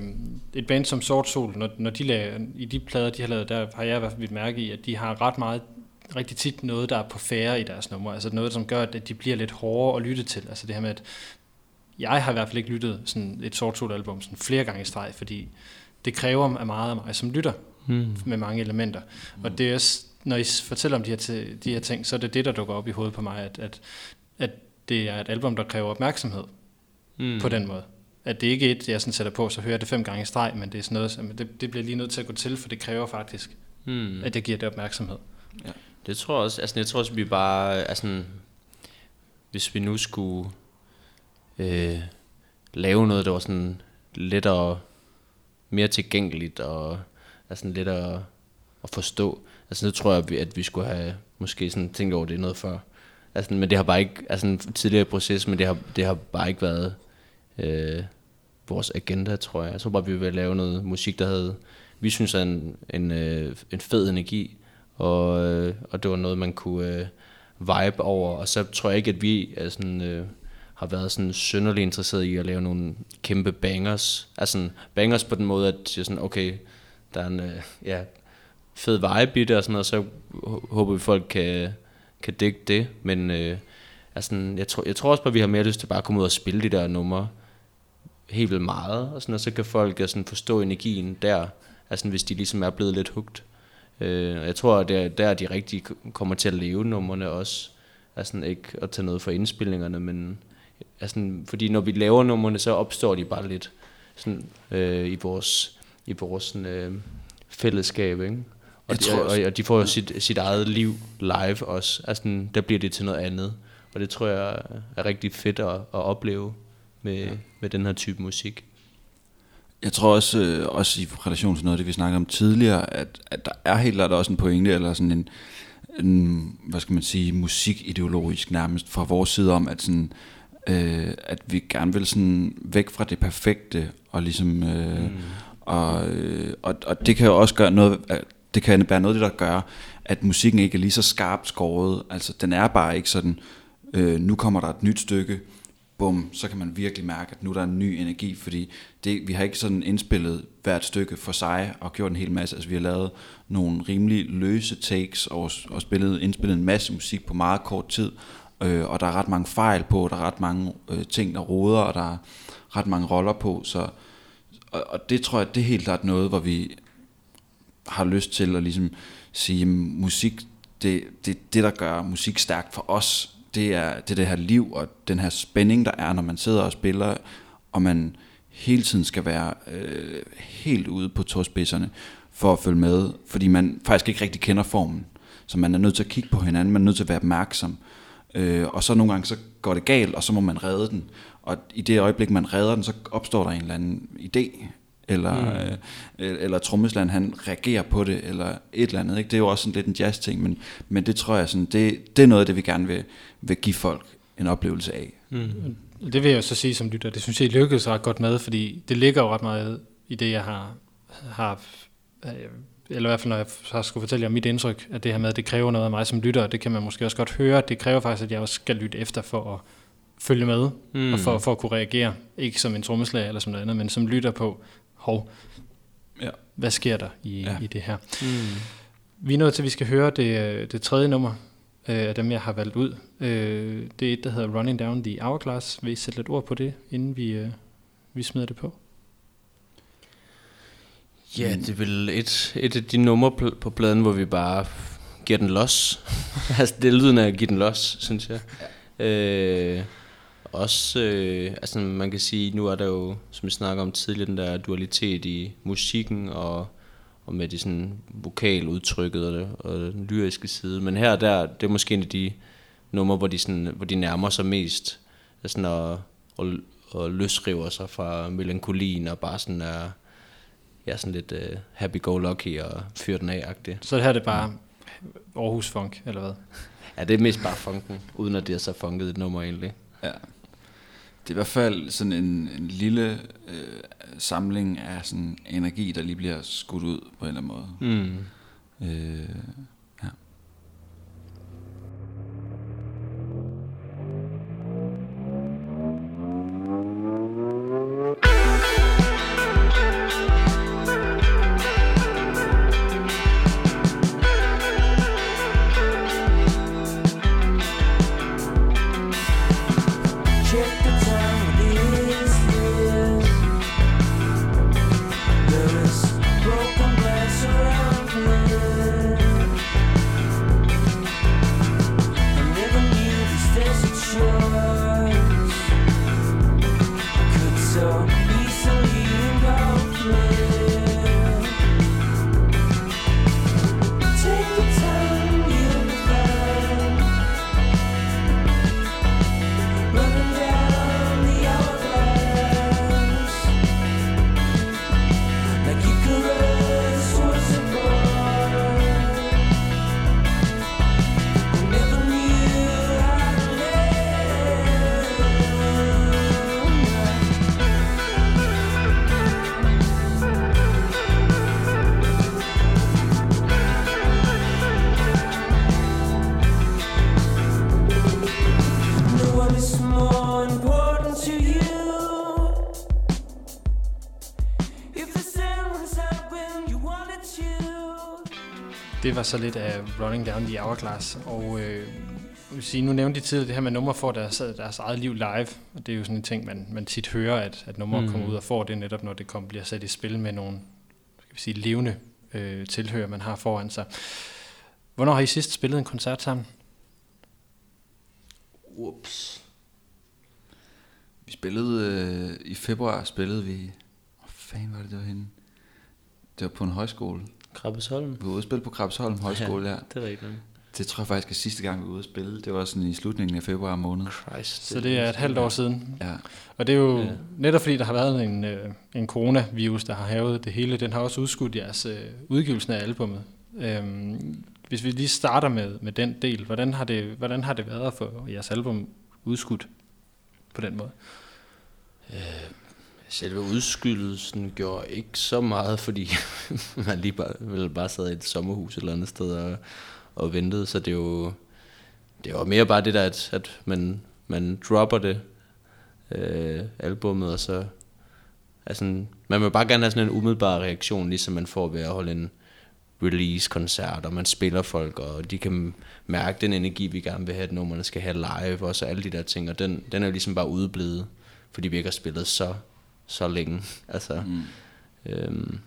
S1: et band som Sort Sol, når, når de laver, i de plader, de har lavet, der har jeg i hvert fald vidt mærke i, at de har ret meget rigtig tit noget, der er på færre i deres numre. Altså noget, som gør, at de bliver lidt hårdere at lytte til. Altså det her med, at jeg har i hvert fald ikke lyttet sådan et Sort Sol album sådan flere gange i streg, fordi det kræver af meget af mig som lytter
S2: Mm.
S1: med mange elementer. Mm. Og det er også, når I fortæller om de her, de her ting, så er det det, der dukker op i hovedet på mig, at, at, at det er et album, der kræver opmærksomhed
S2: Mm.
S1: på den måde. At det ikke er et, jeg sådan sætter på, så hører jeg det fem gange i streg, men det er sådan noget, som, det, det bliver lige nødt til at gå til, for det kræver faktisk,
S2: Mm.
S1: at jeg giver det opmærksomhed.
S2: Det tror jeg også, altså jeg tror også, vi bare, altså, hvis vi nu skulle øh, lave noget, der var sådan lettere, mere tilgængeligt og altså lettere at forstå, altså det tror jeg, at vi, at vi skulle have måske sådan tænkt over det noget før. Altså, men det har bare ikke, altså en tidligere proces, men det har, det har bare ikke været øh, vores agenda, tror jeg. Jeg tror bare, vi ville lave noget musik, der havde, vi synes er en, en, øh, en fed energi, og, øh, og det var noget, man kunne øh, vibe over. Og så tror jeg ikke, at vi er sådan, øh, har været sådan synderligt interesseret i at lave nogle kæmpe bangers. Altså bangers på den måde, at jeg sådan, okay, der er en øh, ja, fed vibe i det og sådan noget, så håber vi, folk kan, kan dække det. Men øh, altså, jeg, tror, jeg tror også bare, vi har mere lyst til bare at komme ud og spille de der numre helt vildt meget, og, sådan, og så kan folk øh, sådan, forstå energien der, altså, hvis de ligesom er blevet lidt hugt. Øh, jeg tror, at det er der, de rigtig kommer til at leve numrene også. Altså ikke at tage noget for indspillingerne, men altså, fordi når vi laver numrene, så opstår de bare lidt sådan, øh, i vores, i vores sådan, øh, fællesskab, ikke? Og, de, og, og de får jo sit, sit eget liv live også. Altså, der bliver det til noget andet. Og det tror jeg er rigtig fedt at, at opleve med, ja. med den her type musik.
S3: Jeg tror også, øh, også i relation til noget af det, vi snakkede om tidligere, at, at der er helt klart også en pointe, eller sådan en, en hvad skal man sige, musikideologisk nærmest fra vores side om, at sådan, øh, at vi gerne vil sådan væk fra det perfekte, og ligesom, øh, mm. og, øh, og, og det kan jo også gøre noget, det kan være noget af det, der gør, at musikken ikke er lige så skarpt skåret, altså den er bare ikke sådan, øh, nu kommer der et nyt stykke, bum, så kan man virkelig mærke, at nu er der en ny energi, fordi det, vi har ikke sådan indspillet hvert stykke for sig og gjort en hel masse. Altså vi har lavet nogle rimelig løse takes og, og spillet, indspillet en masse musik på meget kort tid, øh, og der er ret mange fejl på, der er ret mange øh, ting, der roder, og der er ret mange roller på, så og, og det tror jeg, det er helt klart noget, hvor vi har lyst til at ligesom sige, at musik, det, det, det der gør musik stærkt for os, det er, det er det her liv og den her spænding, der er, når man sidder og spiller, og man hele tiden skal være øh, helt ude på tåspidserne for at følge med, fordi man faktisk ikke rigtig kender formen. Så man er nødt til at kigge på hinanden, man er nødt til at være opmærksom. Øh, og så nogle gange så går det galt, og så må man redde den. Og i det øjeblik, man redder den, så opstår der en eller anden idé, eller, mm. øh, eller trommesland han reagerer på det, eller et eller andet. Ikke? Det er jo også sådan lidt en jazz-ting, men, men det tror jeg, sådan, det, det er noget af det, vi gerne vil, vil give folk en oplevelse af.
S1: Mm. Det vil jeg jo så sige som lytter, det synes jeg, I lykkedes ret godt med, fordi det ligger jo ret meget i det, jeg har, har eller i hvert fald når jeg har skulle fortælle jer mit indtryk, at det her med, at det kræver noget af mig som lytter, det kan man måske også godt høre, det kræver faktisk, at jeg også skal lytte efter for at følge med, mm. og for, for at kunne reagere, ikke som en trommeslager eller som noget andet, men som lytter på, hov, ja. hvad sker der i, ja. i det her? Mm. Vi er nået til, at vi skal høre det, det tredje nummer øh, af dem, jeg har valgt ud. Øh, det er et, der hedder Running Down the Hourglass. Vil I sætte lidt ord på det, inden vi, øh, vi smider det på?
S2: Ja, det er vel et, et af de numre på pladen, hvor vi bare giver den los. altså, det er lyden af at give den los, synes jeg. Ja. Øh, også, øh, altså man kan sige, nu er der jo, som vi snakker om tidligere, den der dualitet i musikken og, og med de sådan vokaludtrykket og, det, og den lyriske side. Men her der, det er måske en af de numre, hvor de, sådan, hvor de nærmer sig mest sådan at, og, og løsriver sig fra melankolien og bare sådan er ja, sådan lidt uh, happy-go-lucky og fyr den af -agtig.
S1: Så det her er det bare Aarhus Funk, eller hvad?
S2: ja, det er mest bare funken, uden at det er så funket et nummer egentlig.
S3: Ja. Det er i hvert fald sådan en, en lille øh, samling af sådan energi, der lige bliver skudt ud på en eller anden måde. Mm. Øh,
S1: Det var så lidt af Running Down the Hourglass, og øh, jeg vil sige, nu nævnte de tidligere det her med, numre får deres, deres eget liv live, og det er jo sådan en ting, man, man tit hører, at, at numre mm. Kommer ud og får det netop, når det kommer, bliver sat i spil med nogle skal vi sige, levende øh, tilhører, man har foran sig. Hvornår har I sidst spillet en koncert sammen?
S2: Ups.
S3: Vi spillede øh, i februar, spillede vi, hvor fanden var det, det var henne? Det var på en højskole.
S2: Krabbesholm.
S3: Vi var ude at spille på Krabsholm Højskole, ja.
S2: Det er rigtigt.
S3: Det tror jeg faktisk er sidste gang, vi var ude at spille. Det var sådan i slutningen af februar måned.
S2: Christ.
S1: Så det er et halvt år siden.
S3: Ja,
S1: Og det er jo
S2: Ja.
S1: ja. netop fordi, der har været en, øh, en coronavirus, der har havet det hele. Den har også udskudt jeres øh, udgivelsen af albummet. Øhm, hvis vi lige starter med, med den del, hvordan har, det, hvordan har det været at få jeres album udskudt på den måde?
S2: Selve udskydelsen gjorde ikke så meget, fordi man lige bare, vel bare sad i et sommerhus et eller andet sted og, og ventede, så det er jo det var mere bare det der, at, at man, man dropper det øh, albummet, og så altså, man vil bare gerne have sådan en umiddelbar reaktion, ligesom man får ved at holde en release-koncert, og man spiller folk, og de kan mærke den energi, vi gerne vil have, at nummerne skal have live, og så alle de der ting, og den, den er jo ligesom bare udeblevet, fordi vi ikke har spillet så, så længe. Altså,
S3: mm.
S2: øhm,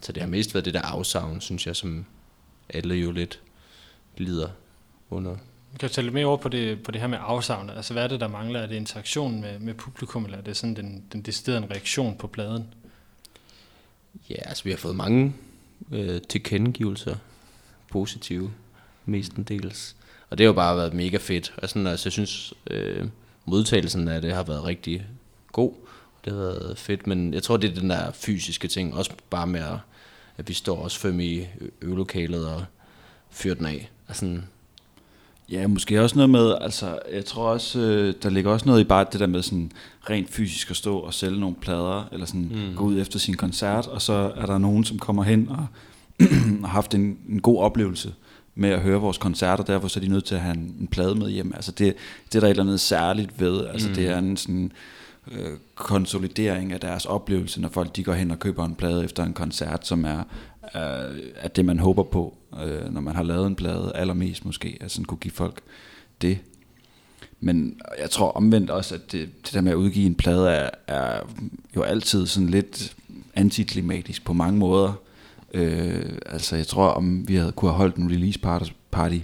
S2: så det har mest været det der afsavn, synes jeg, som alle jo lidt lider under.
S1: Kan du tale lidt mere over på det, på det her med afsavnet? Altså hvad er det, der mangler? Er det interaktion med, med publikum, eller er det sådan den, den deciderede en reaktion på pladen?
S2: Ja, altså vi har fået mange øh, tilkendegivelser, positive, mestendels. Og det har jo bare været mega fedt. Altså, altså jeg synes, øh, modtagelsen af det har været rigtig god. Det har været fedt, men jeg tror, det er den der fysiske ting. Også bare med, at, at vi står også fem i øvelokalet og fyrer den af. Altså,
S3: Ja, måske også noget med, altså jeg tror også, øh, der ligger også noget i bare det der med sådan rent fysisk at stå og sælge nogle plader, eller sådan mm. gå ud efter sin koncert, og så er der nogen, som kommer hen og har haft en, en god oplevelse med at høre vores koncerter, derfor så er de nødt til at have en, en plade med hjem. Altså det, det er der et eller andet særligt ved, altså mm. det er en sådan øh, konsolidering af deres oplevelse, når folk de går hen og køber en plade efter en koncert, som er, øh, er det, man håber på, øh, når man har lavet en plade, allermest måske, at sådan kunne give folk det. Men jeg tror omvendt også, at det, det der med at udgive en plade er, er jo altid sådan lidt antiklimatisk på mange måder. Øh, altså jeg tror, om vi havde kunne have holdt en release party, party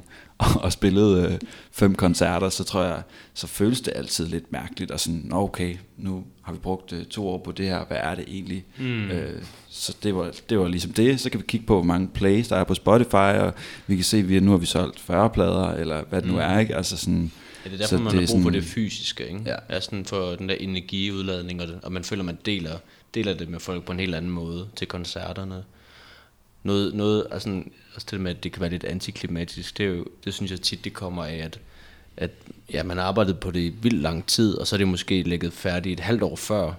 S3: og, spillet øh, fem koncerter, så tror jeg, så føles det altid lidt mærkeligt, og sådan, "Nå, okay, nu har vi brugt øh, to år på det her, hvad er det egentlig? Mm. Øh, så det var, det var ligesom det, så kan vi kigge på, hvor mange plays der er på Spotify, og vi kan se, at vi, nu har vi solgt 40 plader, eller hvad det nu er, ikke? Altså sådan,
S2: Ja, det er derfor,
S3: Så
S2: man
S3: det
S2: har brug for
S3: sådan-
S2: det fysiske, ikke?
S3: Ja.
S2: Ja. sådan for den der energiudladning, og, det, og man føler, man deler, deler det med folk på en helt anden måde til koncerterne. Noget, noget altså, også det med, at det kan være lidt antiklimatisk, det, er jo, det synes jeg tit, det kommer af, at, at ja, man har arbejdet på det i vildt lang tid, og så er det måske ligget færdigt et halvt år før.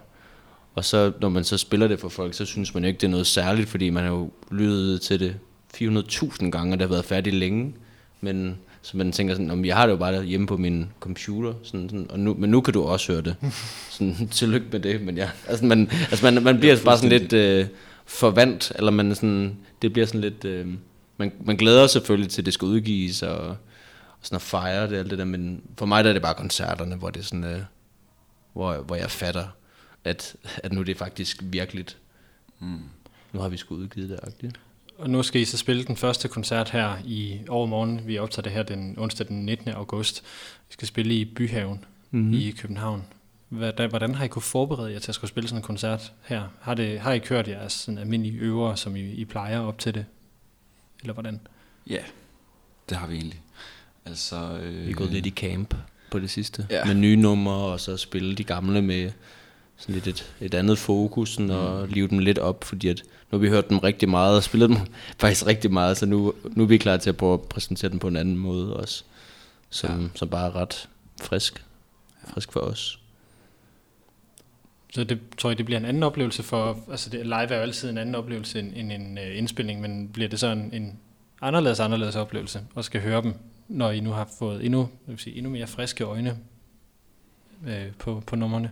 S2: Og så, når man så spiller det for folk, så synes man jo ikke, det er noget særligt, fordi man har jo lyttet til det 400.000 gange, og det har været færdigt længe. Men så man tænker sådan, om jeg har det jo bare hjemme på min computer, sådan, sådan, og nu, men nu kan du også høre det. Sådan, tillykke med det, men ja, altså man, altså man, man bliver bare sådan lidt øh, forvandt, eller man er sådan, det bliver sådan lidt, øh, man, man glæder sig selvfølgelig til, at det skal udgives, og, og sådan at fejre det, alt det der, men for mig der er det bare koncerterne, hvor det er sådan, øh, hvor, hvor jeg fatter, at, at nu er det faktisk virkeligt. Mm. Nu har vi sgu udgivet det, agtigt.
S1: Og nu skal I så spille den første koncert her i overmorgen. Vi optager det her den onsdag den 19. august. Vi skal spille i Byhaven mm-hmm. i København. Hvordan, hvordan har I kunne forberede jer til at skulle spille sådan en koncert her? Har, det, har I kørt jeres sådan almindelige øver, som I, I plejer op til det? Eller hvordan?
S3: ja, det har vi egentlig. Altså, øh,
S2: Vi er gået lidt i camp på det sidste.
S3: Ja.
S2: Med nye numre, og så spille de gamle med sådan lidt et, et andet fokus, sådan, og live dem lidt op, fordi at nu har vi hørt dem rigtig meget, og spillet dem faktisk rigtig meget, så nu, nu er vi klar til at prøve at præsentere dem på en anden måde også, som, ja. som bare er ret frisk, frisk for os.
S1: Så det tror jeg, det bliver en anden oplevelse for, altså det, live er jo altid en anden oplevelse end, end en uh, indspilning, men bliver det så en, en anderledes, anderledes oplevelse, og skal høre dem, når I nu har fået endnu, jeg vil sige, endnu mere friske øjne øh, på, på numrene?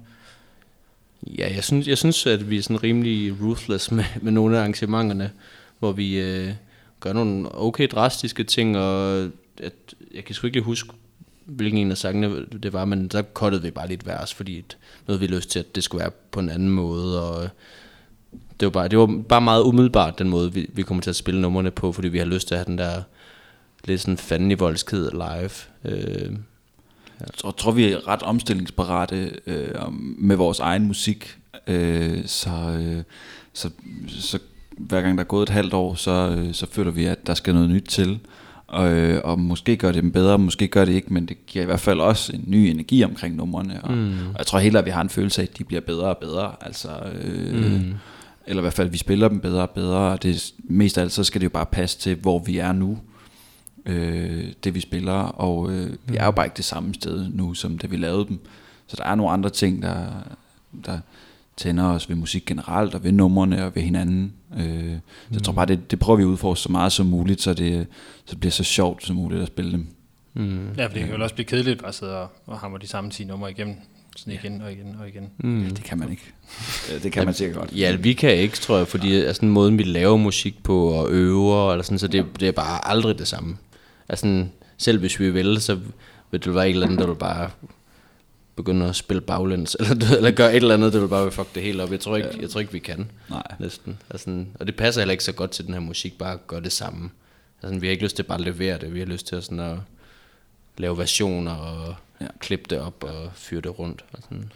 S2: Ja, jeg synes, jeg synes, at vi er sådan rimelig ruthless med, med nogle af arrangementerne, hvor vi, øh, gør nogle okay drastiske ting, og at, jeg kan sgu ikke huske, hvilken en af sangene det var, men der kottede vi bare lidt vers, fordi at noget vi lyst til, at det skulle være på en anden måde, og øh, det var bare, det var bare meget umiddelbart den måde, vi, vi kommer til at spille numrene på, fordi vi har lyst til at have den der lidt sådan fanden i voldsked live. Øh,
S3: Jeg tror, vi er ret omstillingsparate øh, med vores egen musik. Øh, så, øh, så, så hver gang der er gået et halvt år, så, øh, så føler vi, at der skal noget nyt til. Og, øh, og måske gør det dem bedre, måske gør det ikke, men det giver i hvert fald også en ny energi omkring numrene. Og, mm. og jeg tror heller, at vi har en følelse af, at de bliver bedre og bedre. Altså, øh, mm. Eller i hvert fald, at vi spiller dem bedre og bedre. Og det, mest af alt, så skal det jo bare passe til, hvor vi er nu øh, det vi spiller, og øh, vi er jo bare ikke det samme sted nu, som da vi lavede dem. Så der er nogle andre ting, der, der tænder os ved musik generelt, og ved numrene og ved hinanden. Øh, så jeg tror bare, det, det prøver vi at udforske så meget som muligt, så det, så det bliver så sjovt som muligt at spille dem.
S2: mm,
S1: Ja, for det kan jo også blive kedeligt bare at sidde og, hamre de samme 10 numre igennem. Sådan igen og igen og igen.
S2: mm.
S3: Ja, det kan man ikke. Ja, det kan man sikkert godt.
S2: Ja, vi kan ikke, tror jeg, fordi altså, den måde, vi laver musik på og øver, eller sådan, så det, det er bare aldrig det samme. Altså, selv hvis vi vil, så vil det være et eller andet, der vil bare begynde at spille baglæns, eller, du eller gøre et eller andet, der vil bare fuck det hele op. Jeg tror ikke, jeg tror ikke vi kan,
S3: Nej.
S2: næsten. Altså, og det passer heller ikke så godt til den her musik, bare at gøre det samme. Altså, vi har ikke lyst til bare at levere det, vi har lyst til at, sådan at lave versioner og
S3: Ja.
S2: ja. klippe det op og fyre det rundt. Og sådan.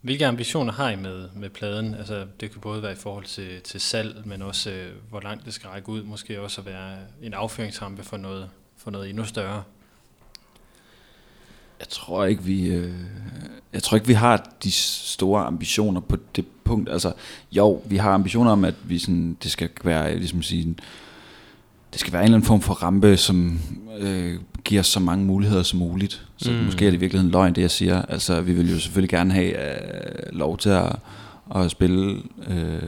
S1: Hvilke ambitioner har I med, med pladen? Altså, det kan både være i forhold til, til salg, men også øh, hvor langt det skal række ud. Måske også at være en afføringsrampe for noget, for noget endnu større.
S3: Jeg tror ikke vi øh, jeg tror ikke vi har de store ambitioner på det punkt. Altså jo, vi har ambitioner om at vi sådan det skal være ligesom sige det skal være en eller anden form for rampe som øh, giver så mange muligheder som muligt. Så mm. Måske er det i virkeligheden løgn det jeg siger. Altså vi vil jo selvfølgelig gerne have øh, lov til at, at spille øh,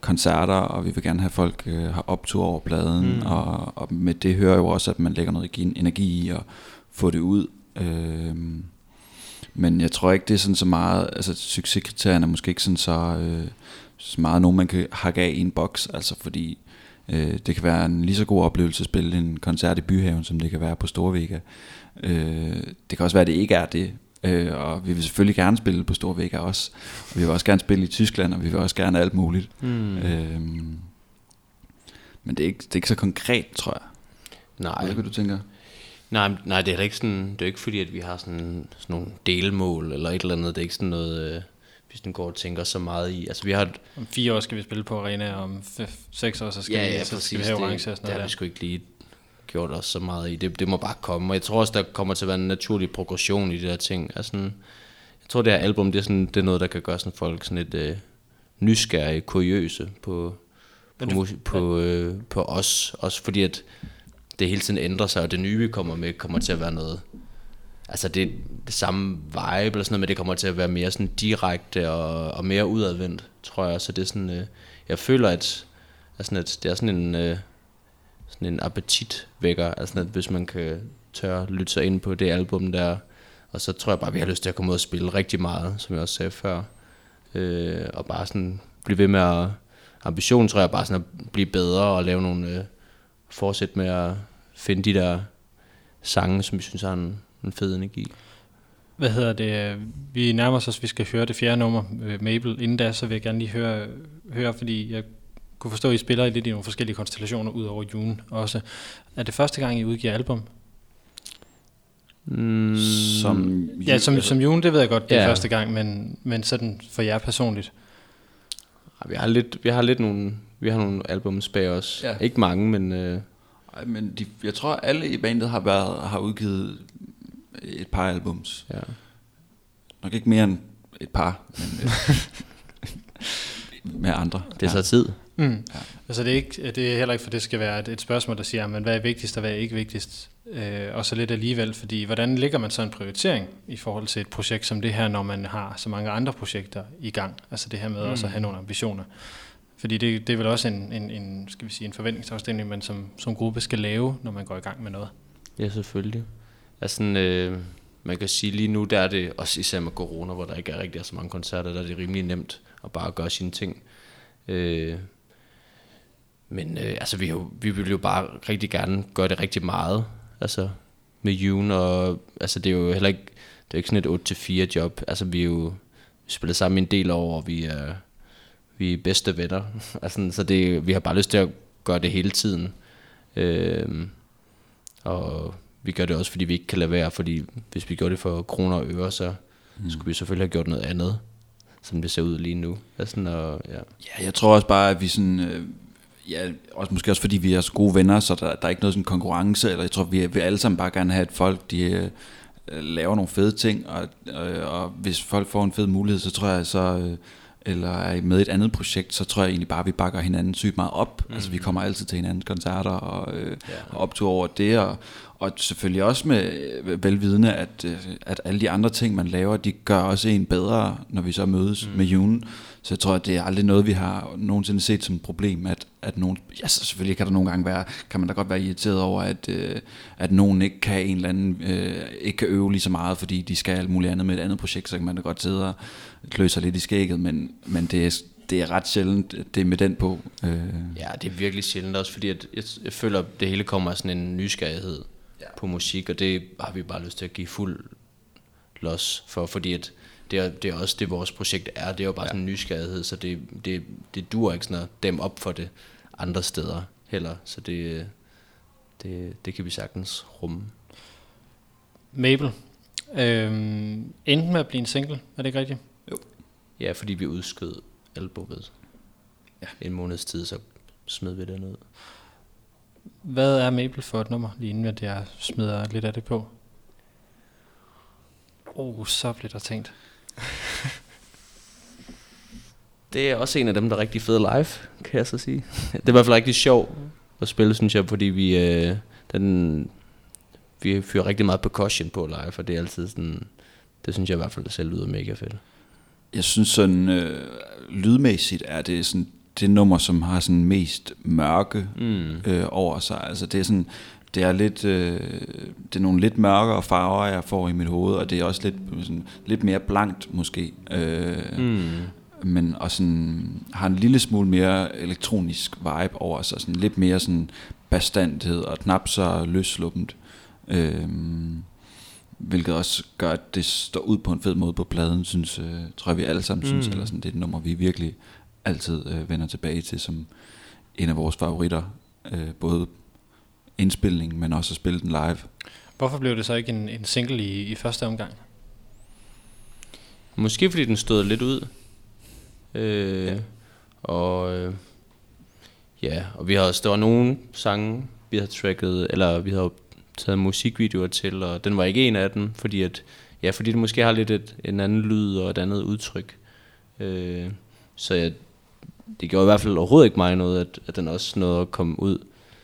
S3: koncerter, og vi vil gerne have at folk øh, har optur over pladen, mm. Og, og med det hører jo også, at man lægger noget energi- energi i at få det ud. Øhm, men jeg tror ikke, det er sådan så meget, altså succeskriterierne er måske ikke sådan så, øh, så meget nogen, man kan hakke af i en boks, altså fordi øh, det kan være en lige så god oplevelse at spille en koncert i Byhaven, som det kan være på Storvega. Øh, det kan også være, at det ikke er det, øh, og vi vil selvfølgelig gerne spille på Storvega også, og vi vil også gerne spille i Tyskland, og vi vil også gerne alt muligt.
S2: Mm.
S3: Øhm, men det er, ikke, det er ikke så konkret, tror jeg.
S2: Nej,
S3: Hvad kan du tænker?
S2: Nej, nej, det er ikke sådan, det er ikke fordi, at vi har sådan, sådan nogle delmål eller et eller andet. Det er ikke sådan noget, øh, vi sådan går og tænker så meget i. Altså vi har, et-
S1: Om fire år skal vi spille på arena, og om f- seks år, så skal, vi, så skal vi have orange og sådan
S2: det, det
S1: noget
S2: har
S1: der.
S2: vi sgu ikke lige gjort os så meget i. Det, det må bare komme, og jeg tror også, der kommer til at være en naturlig progression i de der ting. Altså, jeg tror, det her album, det er, sådan, det er noget, der kan gøre sådan folk sådan lidt øh, nysgerrige, kuriøse på, på,
S1: du-
S2: på, øh, på os. Også fordi, at det hele tiden ændrer sig, og det nye, vi kommer med, kommer til at være noget... Altså, det det samme vibe eller sådan noget, men det kommer til at være mere sådan direkte og, og mere udadvendt, tror jeg. Så det er sådan... Øh, jeg føler, at, at, sådan, at det er sådan en... Øh, sådan en appetitvækker, altså at hvis man kan tør lytte sig ind på det album der, og så tror jeg bare, at vi har lyst til at komme ud og spille rigtig meget, som jeg også sagde før, øh, og bare sådan blive ved med at, ambitionen tror jeg bare sådan at blive bedre og lave nogle, øh, fortsætte med at finde de der sange, som vi synes har en, en fed energi.
S1: Hvad hedder det? Vi nærmer os, at vi skal høre det fjerde nummer, øh, Mabel. Inden da, så vil jeg gerne lige høre, høre fordi jeg kunne forstå, at I spiller lidt i nogle forskellige konstellationer ud over June også. Er det første gang, I udgiver album?
S2: Mm,
S3: Som,
S1: Ja, som, som June, det ved jeg godt, det er
S2: Ja.
S1: første gang, men, men sådan for jer personligt.
S2: vi har lidt, vi har lidt nogle, vi har nogle albums bag os.
S3: Ja.
S2: Ikke mange, men øh,
S3: Ej, men de, jeg tror, alle i bandet har, været, har udgivet et par albums.
S2: ja.
S3: Nok ikke mere end et par, men øh, med andre.
S2: det er så tid.
S1: Mm.
S3: Ja.
S1: Altså det er, ikke, det er heller ikke, for det skal være et, et spørgsmål, der siger, men hvad er vigtigst og hvad er ikke vigtigst? Øh, og så lidt alligevel, fordi hvordan ligger man så en prioritering i forhold til et projekt som det her, når man har så mange andre projekter i gang? Altså det her med mm. også at have nogle ambitioner. Fordi det, det er vel også en, en, en, skal vi sige, en forventningsafstemning, man som, som gruppe skal lave, når man går i gang med noget.
S2: Ja, selvfølgelig. Altså, øh, man kan sige lige nu, der er det, også især med corona, hvor der ikke er rigtig så mange koncerter, der er det rimelig nemt at bare gøre sine ting. Øh, Men øh, altså, vi, jo, vi vil jo bare rigtig gerne gøre det rigtig meget. Altså, med June, og altså, det er jo heller ikke, det er ikke sådan et 8-4 job. Altså, vi er jo vi spiller sammen en del år, og vi er, vi er bedste venner. altså, så det, vi har bare lyst til at gøre det hele tiden. Øhm, og vi gør det også, fordi vi ikke kan lade være, fordi hvis vi gjorde det for kroner og øre, så mm. skulle vi selvfølgelig have gjort noget andet, som det ser ud lige nu. Altså, og, ja.
S3: Ja, jeg tror også bare, at vi sådan... Øh, ja, også, måske også fordi vi er så gode venner, så der, der er ikke noget sådan konkurrence, eller jeg tror, vi vil alle sammen bare gerne have, at folk de, øh, laver nogle fede ting, og, øh, og hvis folk får en fed mulighed, så tror jeg så... Øh, eller er med i et andet projekt, så tror jeg egentlig bare, at vi bakker hinanden sygt meget op. Mm. Altså vi kommer altid til hinandens koncerter og, øh, ja. og optur over det, og, og selvfølgelig også med øh, velvidende, at, øh, at alle de andre ting, man laver, de gør også en bedre, når vi så mødes mm. med June. Så jeg tror, at det er aldrig noget, vi har nogensinde set som et problem, at, at nogen, ja, selvfølgelig kan der nogle gange være, kan man da godt være irriteret over, at, øh, at nogen ikke kan en eller anden, øh, ikke kan øve lige så meget, fordi de skal alt muligt andet med et andet projekt, så kan man da godt sidde og klø sig lidt i skægget, men, men det er, det er ret sjældent, det er med den på. Øh.
S2: Ja, det er virkelig sjældent også, fordi at jeg, jeg føler, at det hele kommer af sådan en nysgerrighed ja. på musik, og det har vi bare lyst til at give fuld los for, fordi at det er, det er også det, vores projekt er. Det er jo bare ja. sådan en nysgerrighed, så det, det, det dur ikke sådan at dem op for det andre steder heller. Så det, det, det kan vi sagtens rumme.
S1: Mabel, øhm, enten med at blive en single, er det ikke rigtigt?
S2: Jo. Ja, fordi vi udskød albumet. Ja. En måneds tid, så smed vi det ned.
S1: Hvad er Mabel for et nummer, lige inden at jeg smider lidt af det på? Oh, så bliver der tænkt.
S2: det er også en af dem, der er rigtig fed live, kan jeg så sige. Det er i hvert fald rigtig sjov at spille, synes jeg, fordi vi, øh, den, vi fyrer rigtig meget percussion på live, og det er altid sådan, det synes jeg i hvert fald selv lyder mega fedt.
S3: Jeg synes sådan, øh, lydmæssigt er det sådan det nummer, som har sådan mest mørke mm. øh, over sig. Altså det er sådan, det er lidt, øh, det er nogle lidt mørkere farver, jeg får i mit hoved, og det er også lidt, sådan, lidt mere blankt måske. Øh, mm. Men og sådan, har en lille smule mere elektronisk vibe over sig, sådan lidt mere sådan bestandhed og knap så løsluppent. Øh, hvilket også gør, at det står ud på en fed måde på pladen, synes, øh, tror jeg vi alle sammen mm. synes, eller sådan, det er et nummer, vi virkelig altid øh, vender tilbage til som en af vores favoritter, øh, både indspilning, men også at spille den live.
S1: Hvorfor blev det så ikke en, en single i, i første omgang?
S2: Måske fordi den stod lidt ud. Øh, ja. Og øh, ja, og vi har også, der var nogle sange, vi havde tracket, eller vi havde taget musikvideoer til, og den var ikke en af dem, fordi at, ja, fordi det måske har lidt et, en anden lyd og et andet udtryk. Øh, så jeg, det gjorde i hvert fald overhovedet ikke mig noget, at, at den også nåede at komme ud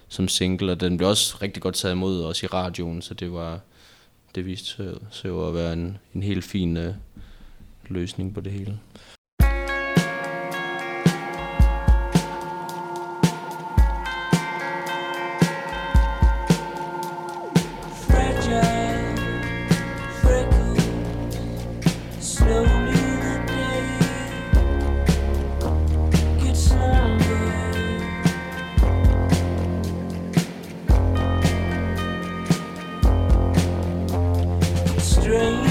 S2: som single, og den blev også rigtig godt taget imod, også i radioen, så det var det viste sig jo at være en, en helt fin øh, løsning på det hele.
S1: Inde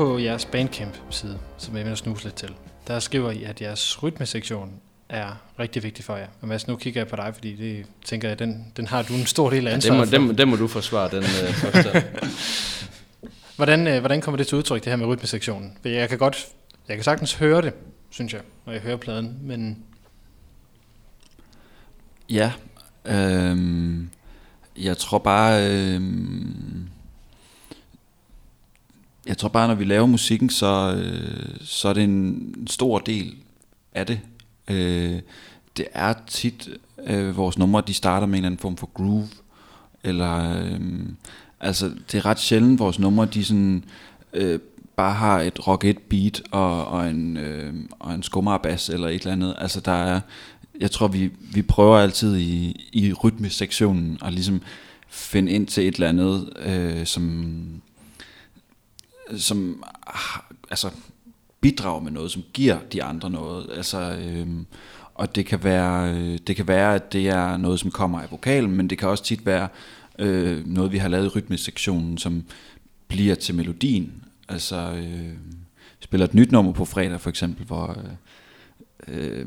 S1: på jeres Bandcamp-side, som jeg vil snuse lidt til, der skriver I, at jeres rytmesektion er rigtig vigtig for jer. Og Mads, nu kigger jeg på dig, fordi det tænker jeg, den, den har du en stor del af ansvaret
S2: ja, det må, for. Den, den må du forsvare, den øh, første.
S1: hvordan, øh, hvordan kommer det til udtryk, det her med rytmesektionen? Jeg kan godt Jeg kan sagtens høre det, synes jeg, når jeg hører pladen, men
S3: Ja, øhm, jeg tror bare, øhm, jeg tror bare, når vi laver musikken, så, øh, så er det en stor del af det. Øh, det er tit, øh, vores numre, de starter med en eller anden form for groove, eller, øh, altså, det er ret sjældent, vores numre, de sådan, øh, bare har et rock 1 beat og, og en, øh, og en skummerbass eller et eller andet. Altså, der er, jeg tror, vi, vi prøver altid i, i rytmesektionen at ligesom finde ind til et eller andet, øh, som, som altså, bidrager med noget, som giver de andre noget. Altså, øh, og det kan, være, øh, det kan være, at det er noget, som kommer af vokalen, men det kan også tit være øh, noget, vi har lavet i rytmesektionen, som bliver til melodien. Altså, øh, spiller et nyt nummer på fredag for eksempel, hvor... Øh, øh,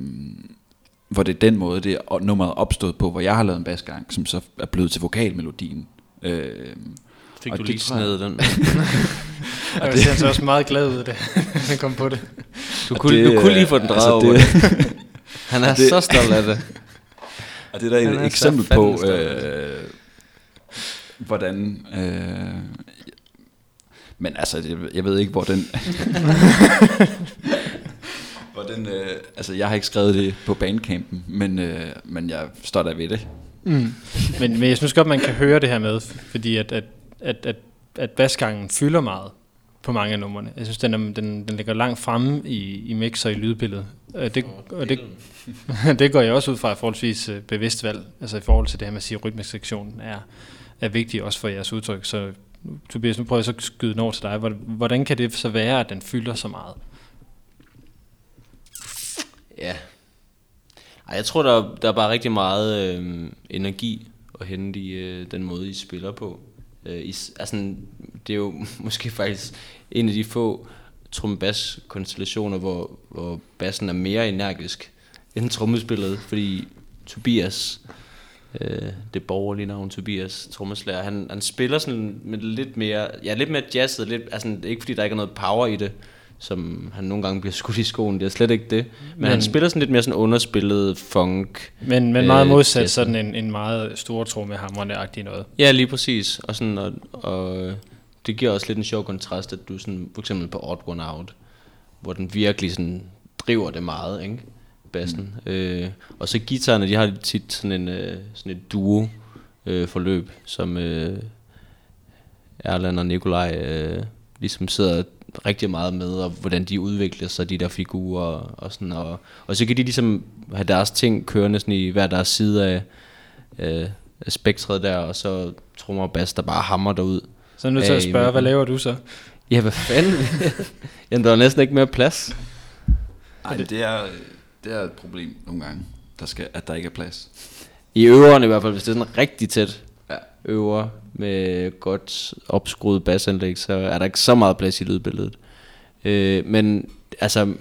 S3: hvor det er den måde, det er nummeret er opstået på, hvor jeg har lavet en basgang, som så er blevet til vokalmelodien. Øh,
S2: Fik
S3: Og
S2: du lige snedet den?
S1: og jeg ser altså også meget glad ud af det, han kom på det.
S2: Du kunne,
S3: det,
S2: du kunne lige få den drejet over
S3: altså,
S2: det. Han er
S3: det-
S2: så stolt af det.
S3: Og det er der et
S2: så
S3: eksempel på, øh, hvordan... Øh, men altså, jeg, jeg ved ikke, hvor den... hvor den øh, altså, jeg har ikke skrevet det på bandcampen, men, øh, men jeg står der ved det.
S1: Mm. Men, men jeg synes godt, man kan høre det her med, fordi at, at, at, at, at basgangen fylder meget på mange af numrene. Jeg synes, den, er, den, den ligger langt fremme i, i mix og i lydbilledet. Og det, og det, det går jeg også ud fra et forholdsvis øh, bevidst valg, altså i forhold til det her med at sige, at rytmesektionen er, er vigtig også for jeres udtryk. Så Tobias, nu prøver jeg så at skyde den over til dig. Hvordan- Hvordan kan det så være, at den fylder så meget?
S2: Ja. Ej, jeg tror, der, der er bare rigtig meget øh, energi at hente i øh, den måde, I spiller på. Øh, I, altså, det er jo måske faktisk en af de få trombas-konstellationer, hvor, hvor bassen er mere energisk end trommespillet, fordi Tobias, øh, det borgerlige navn Tobias, trommeslager, han, han spiller sådan med lidt mere, ja, lidt mere jazzet, lidt, altså, ikke fordi, der ikke er noget power i det, som han nogle gange bliver skudt i skoen, det er slet ikke det. Men, men han spiller sådan lidt mere sådan underspillet funk.
S1: Men, men meget
S2: Øh,
S1: modsat
S2: jazzen.
S1: sådan en, en meget stor tromme hamrende-agtig noget.
S2: Ja, lige præcis. Og, sådan, og, og det giver også lidt en sjov kontrast, at du sådan, for eksempel på Odd One Out, hvor den virkelig sådan driver det meget, ikke? Bassen. Mm. Øh, og så guitarerne, de har tit sådan en øh, sådan et duo øh, forløb, som øh, Erland og Nikolaj øh, ligesom sidder rigtig meget med, og hvordan de udvikler sig, de der figurer, og sådan, og, og så kan de ligesom have deres ting kørende sådan i hver deres side af, øh, af spektret der, og så trommer og bas, der bare hammer derud.
S1: Så er jeg nødt til at
S2: i
S1: spørge, hvad laver du så?
S2: Ja, hvad fanden? Jamen, der er næsten ikke mere plads.
S3: Ej, det er, det er et problem nogle gange, der skal, at der ikke er plads.
S2: I øveren i hvert fald, hvis det er sådan rigtig tæt øver med godt opskruet basanlæg, så er der ikke så meget plads i lydbilledet. Øh, men altså,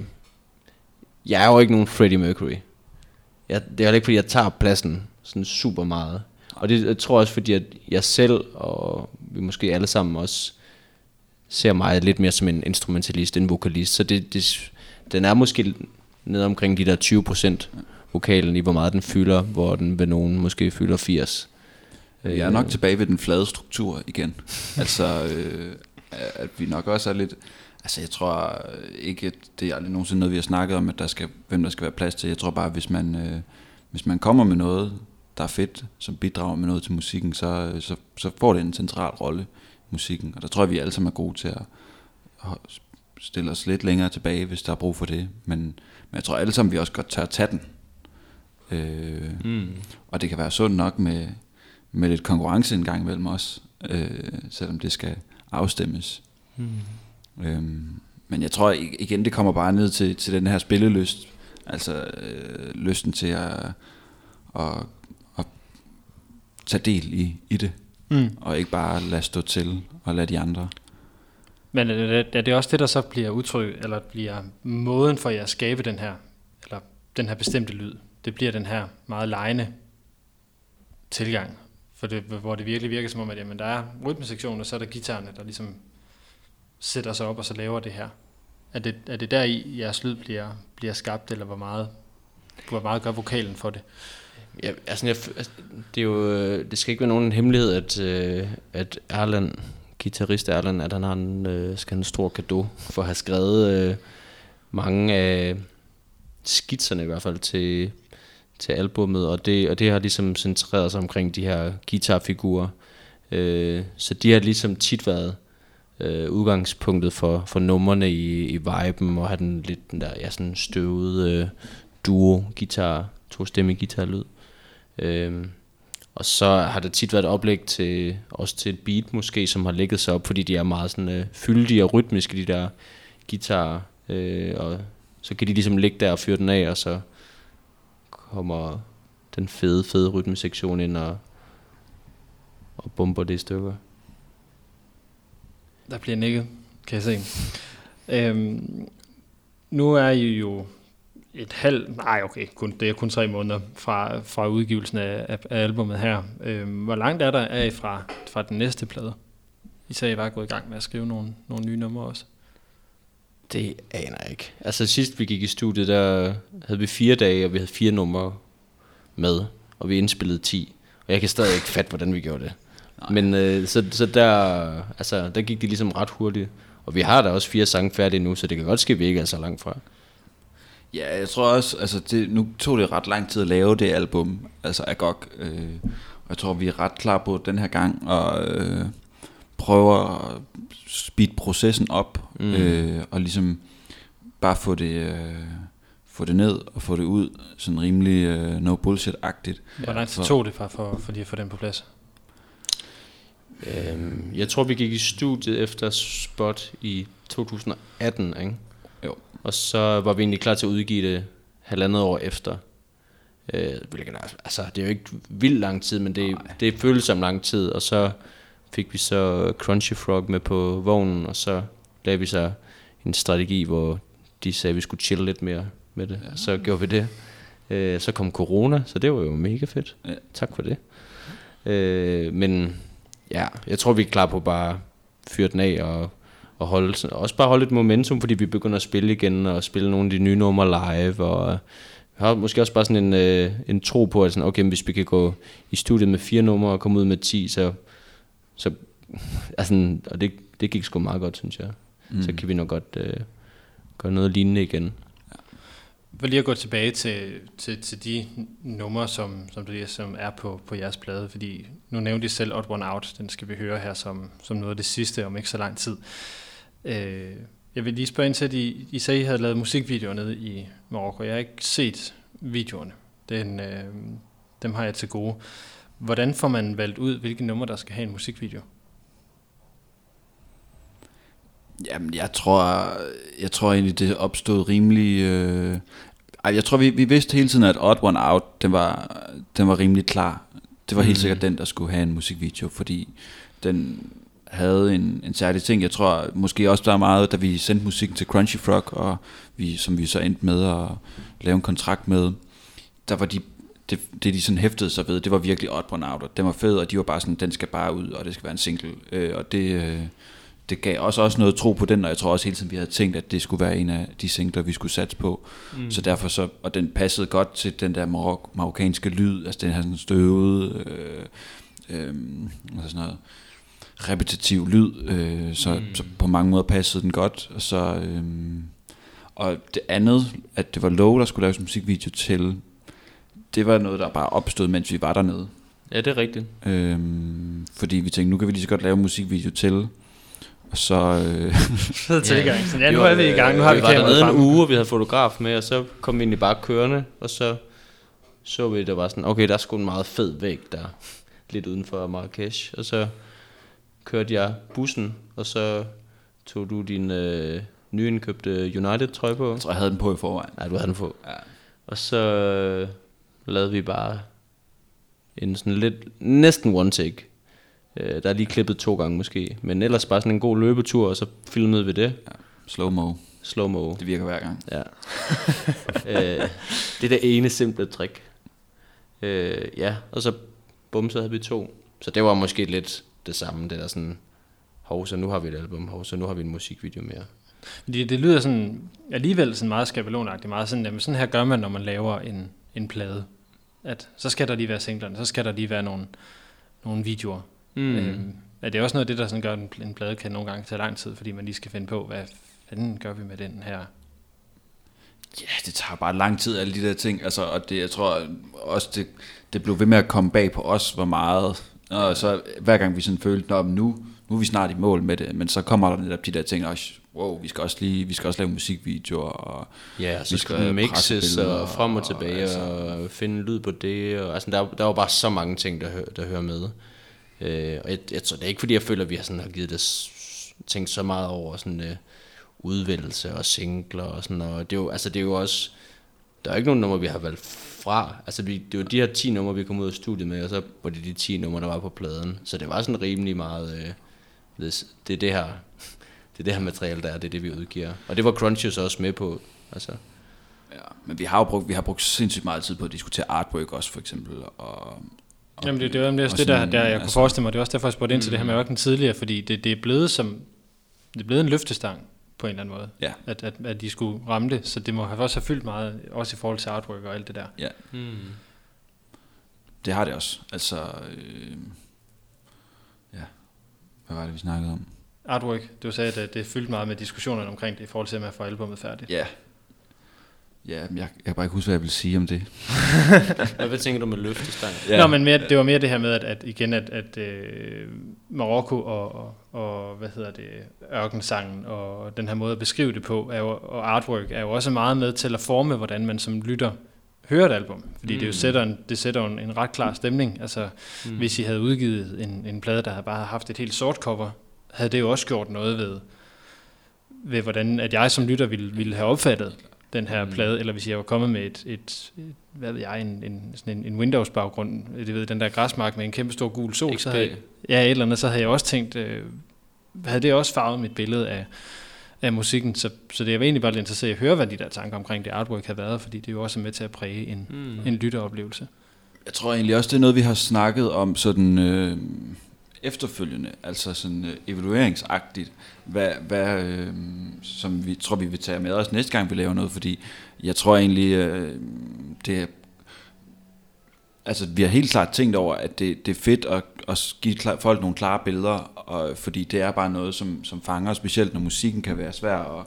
S2: jeg er jo ikke nogen Freddie Mercury. Jeg, det er heller ikke, fordi jeg tager pladsen sådan super meget. Og det jeg tror også, fordi at jeg selv, og vi måske alle sammen også, ser mig lidt mere som en instrumentalist end vokalist. Så det, det, den er måske ned omkring de der 20% vokalen i, hvor meget den fylder, hvor den ved nogen måske fylder 80.
S3: Jeg er nok tilbage ved den flade struktur igen. altså, øh, at vi nok også er lidt... Altså, jeg tror ikke, at det er aldrig nogensinde noget, vi har snakket om, at der skal, hvem der skal være plads til. Jeg tror bare, hvis man, øh, hvis man kommer med noget, der er fedt, som bidrager med noget til musikken, så, så, så får det en central rolle i musikken. Og der tror jeg, vi alle sammen er gode til at, at stille os lidt længere tilbage, hvis der er brug for det. Men, men jeg tror alle sammen, vi også godt tør at tage den. Øh,
S2: Mm.
S3: og det kan være sundt nok med, med lidt konkurrence en gang imellem os, øh, selvom det skal afstemmes.
S2: Mm.
S3: Øhm, men jeg tror igen, det kommer bare ned til, til den her spillelyst. Altså øh, lysten til at, at, at tage del i, i det,
S1: Mm.
S3: og ikke bare lade stå til og lade de andre.
S1: Men er det, er det også det, der så bliver udtryk, eller bliver måden for jer at skabe den her, eller den her bestemte lyd? Det bliver den her meget lejende tilgang, for det, hvor det virkelig virker som om, at jamen, der er rytmesektionen, og så er der guitarerne, der ligesom sætter sig op og så laver det her. Er det, er det der i jeres lyd bliver, bliver skabt, eller hvor meget, hvor meget gør vokalen for det?
S2: Ja, altså, jeg, altså, det, er jo, øh, det skal ikke være nogen hemmelighed, at, øh, at Erland, guitarist Erland, at han har en, øh, skal have en stor gave for at have skrevet mange af skitserne i hvert fald til, til albummet, og det, og det har ligesom centreret sig omkring de her guitarfigurer. Øh, så de har ligesom tit været øh, udgangspunktet for, for numrene i, i viben, og have den lidt den der, ja, sådan støvede øh, duo guitar, to stemme guitar lyd. Øh, og så har det tit været et oplæg til, også til et beat måske, som har ligget sig op, fordi de er meget sådan øh, fyldige og rytmiske, de der guitarer. Øh, og så kan de ligesom ligge der og fyre den af, og så kommer den fede, fede rytmesektion ind og, og bomber det i stykker.
S1: Der bliver nikket, kan jeg se. Øhm, nu er I jo et halvt, nej okay, kun, det er kun tre måneder fra, fra udgivelsen af, af, af albumet her. Øhm, hvor langt er der af fra, fra den næste plade? I sagde, I var gået i gang med at skrive nogle, nogle nye numre også.
S2: Det aner jeg ikke. Altså sidst vi gik i studiet, der havde vi fire dage, og vi havde fire numre med, og vi indspillede 10. Og jeg kan stadig ikke fatte, hvordan vi gjorde det. Nej. Men øh, så, så der, altså, der gik det ligesom ret hurtigt. Og vi har da også fire sange færdige nu, så det kan godt ske, at vi ikke er så langt fra.
S3: Ja, jeg tror også, altså det, nu tog det ret lang tid at lave det album, altså Agog, øh, og jeg tror, vi er ret klar på den her gang, og øh, prøver at speed processen op, mm. øh, og ligesom bare få det, øh, få det ned og få det ud, sådan rimelig øh, no bullshit-agtigt.
S1: Hvor lang tid tog det for, for, for lige at få den på plads?
S2: Øhm, jeg tror, vi gik i studiet efter Spot i 2018, ikke?
S3: Jo.
S2: Og så var vi egentlig klar til at udgive det halvandet år efter. Øh, hvilket altså, det er jo ikke vildt lang tid, men det, det føles som lang tid. Og så fik vi så Crunchy Frog med på vognen, og så lavede vi så en strategi, hvor de sagde, at vi skulle chille lidt mere med det. Ja. Så gjorde vi det. Øh, så kom corona, så det var jo mega fedt.
S3: Ja.
S2: Tak for det. Øh, men ja, jeg tror, vi er klar på bare fyre den af og, og holde, også bare holde et momentum, fordi vi begynder at spille igen og spille nogle af de nye numre live. Og vi har måske også bare sådan en, øh, en tro på, at sådan, okay, hvis vi kan gå i studiet med fire numre og komme ud med 10, så, så altså, og det, det gik sgu meget godt, synes jeg. Mm. Så kan vi nok godt øh, gøre noget lignende igen.
S1: For lige at gå tilbage til, til, til de numre, som, som, det er, som er på, på jeres plade, fordi nu nævnte I selv Odd One Out, den skal vi høre her som, som noget af det sidste om ikke så lang tid. Øh, jeg vil lige spørge ind til, at I, I sagde, at I havde lavet musikvideoer nede i Marokko. Jeg har ikke set videoerne. Den, øh, dem har jeg til gode. Hvordan får man valgt ud, hvilke numre, der skal have en musikvideo?
S3: Jamen, jeg tror, jeg tror egentlig, det opstod rimelig... Øh, jeg tror, vi, vi vidste hele tiden, at Odd One Out, den var, den var rimelig klar. Det var helt
S2: Mm.
S3: sikkert den, der skulle have en musikvideo, fordi den havde en, en særlig ting. Jeg tror måske også, der er meget, da vi sendte musikken til Crunchy Frog, og vi, som vi så endte med at lave en kontrakt med, der var de, det, det de sådan hæftede sig ved, det var virkelig Odd One Out, og den var fed, og de var bare sådan, den skal bare ud, og det skal være en single. Øh, og det, øh, det gav også, også noget tro på den, og jeg tror også hele tiden, vi havde tænkt, at det skulle være en af de singler, vi skulle satse på. Mm. Så derfor så, og den passede godt til den der marok- marokkanske lyd, altså den her sådan støvede, øh, øh, altså sådan noget repetitiv lyd, øh, så, mm. så på mange måder passede den godt, og så, øh, og det andet, at det var Low, der skulle laves en musikvideo til, det var noget, der bare opstod, mens vi var dernede.
S2: Ja, det er rigtigt.
S3: Øhm, fordi vi tænkte, nu kan vi lige så godt lave musikvideo til. Og så... Øh,
S1: Fed tilgang. Så ja, nu er vi i gang. Nu har
S2: øh,
S1: vi
S2: vi var dernede en uge, og vi havde fotograf med, og så kom vi egentlig bare kørende, og så så vi, der var sådan, okay, der er sgu en meget fed væg der, lidt uden for Marrakesh, og så kørte jeg bussen, og så tog du din øh, nyindkøbte United-trøje på.
S3: jeg tror, jeg havde den på i forvejen.
S2: Nej, du havde den på.
S3: Ja.
S2: Og så lavede vi bare en sådan lidt, næsten one take. Øh, der er lige klippet to gange måske, men ellers bare sådan en god løbetur, og så filmede vi det.
S3: Slow-mo.
S2: Slow-mo.
S3: Det virker hver gang.
S2: Ja. øh, det er det ene simple trick. Øh, ja, og så bum, så havde vi to. Så det var måske lidt det samme, det der sådan, hov, så nu har vi et album, hov, så nu har vi en musikvideo mere.
S1: Fordi det lyder sådan, alligevel sådan meget skabelonagtigt, meget sådan, jamen sådan her gør man, når man laver en, en plade. At så skal der lige være singlerne, så skal der lige være nogle, nogle videoer. Mm. Øhm, er det også noget af det, der sådan gør, at en, en plade kan nogle gange tage lang tid, fordi man lige skal finde på, hvad fanden gør vi med den her?
S3: Ja, det tager bare lang tid, alle de der ting. Altså, og det, jeg tror også, det, det blev ved med at komme bag på os, hvor meget. Og så hver gang vi sådan følte, at nu, nu er vi snart i mål med det, men så kommer der netop de der ting, og wow, vi skal også lige, vi skal også lave musikvideoer, og
S2: Ja, og så
S3: vi
S2: skal den mixes og frem og tilbage
S3: altså,
S2: og finde lyd på det. Og, altså, der, der var bare så mange ting, der, hø- der hører med. Øh, og jeg, jeg tror, det er ikke fordi, jeg føler, at vi har, sådan, har givet det tænkt så meget over sådan, øh, udvælgelse og singler og sådan og det er jo, altså det er jo også, der er ikke nogen numre, vi har valgt fra. Altså vi, det var de her 10 numre, vi kom ud af studiet med, og så var det de 10 numre, der var på pladen. Så det var sådan rimelig meget, øh, det, det er det her, det er det her materiale, der er, det er det, vi udgiver. Og det var Crunches også med på. Altså,
S3: ja, men vi har jo brugt, vi har brugt sindssygt meget tid på at diskutere artwork også, for eksempel, og, og
S1: Jamen det, det var også
S3: og
S1: det, der, der jeg kunne
S3: altså-
S1: forestille mig. Det er også derfor, jeg spurgte ind til det her med ørken tidligere, fordi det, det er blevet som, det er blevet en løftestang på en eller anden måde.
S3: Ja.
S1: At, at, at de skulle ramme det, så det må have også have fyldt meget, også i forhold til artwork og alt det der.
S3: ja,
S2: hmm.
S3: det har det også. Altså, øh, ja, hvad var det, vi snakkede om?
S1: Artwork, du sagde, at det fyldte meget med diskussionerne omkring det, i forhold til, at man får albumet færdigt.
S3: Ja, ja men jeg, jeg kan bare ikke huske, hvad jeg vil sige om det.
S2: Hvad, hvad tænker du med løftestang?
S1: Ja. Nå, men mere, det var mere det her med, at, at igen, at, at øh, Marokko og, og, og, hvad hedder det, ørkensangen og den her måde at beskrive det på, er jo, og artwork, er jo også meget med til at forme, hvordan man som lytter hører et album. Fordi mm. det jo sætter, en, det sætter en, en ret klar stemning. Altså, mm. hvis I havde udgivet en, en plade, der havde bare haft et helt sort cover, havde det jo også gjort noget ved, ved hvordan at jeg som lytter ville, ville have opfattet den her mm. plade, eller hvis jeg var kommet med et, et, et hvad ved jeg, en, en, sådan en, en Windows-baggrund, det ved, den der græsmark med en kæmpe stor gul sol, så
S2: XP.
S1: havde, ja, et eller andet, så havde jeg også tænkt, øh, havde det også farvet mit billede af, af musikken, så, så det er egentlig bare lidt interesseret i at høre, hvad de der tanker omkring det artwork har været, fordi det er jo også med til at præge en, mm. en lytteoplevelse.
S3: Jeg tror egentlig også, det er noget, vi har snakket om sådan øh, efterfølgende, altså sådan øh, evalueringsagtigt, hvad, hvad øh, som vi tror, vi vil tage med os næste gang, vi laver noget, fordi jeg tror egentlig, øh, det er, altså vi har helt klart tænkt over, at det, det er fedt at, at give folk nogle klare billeder, og, fordi det er bare noget, som, som fanger, specielt når musikken kan være svær at,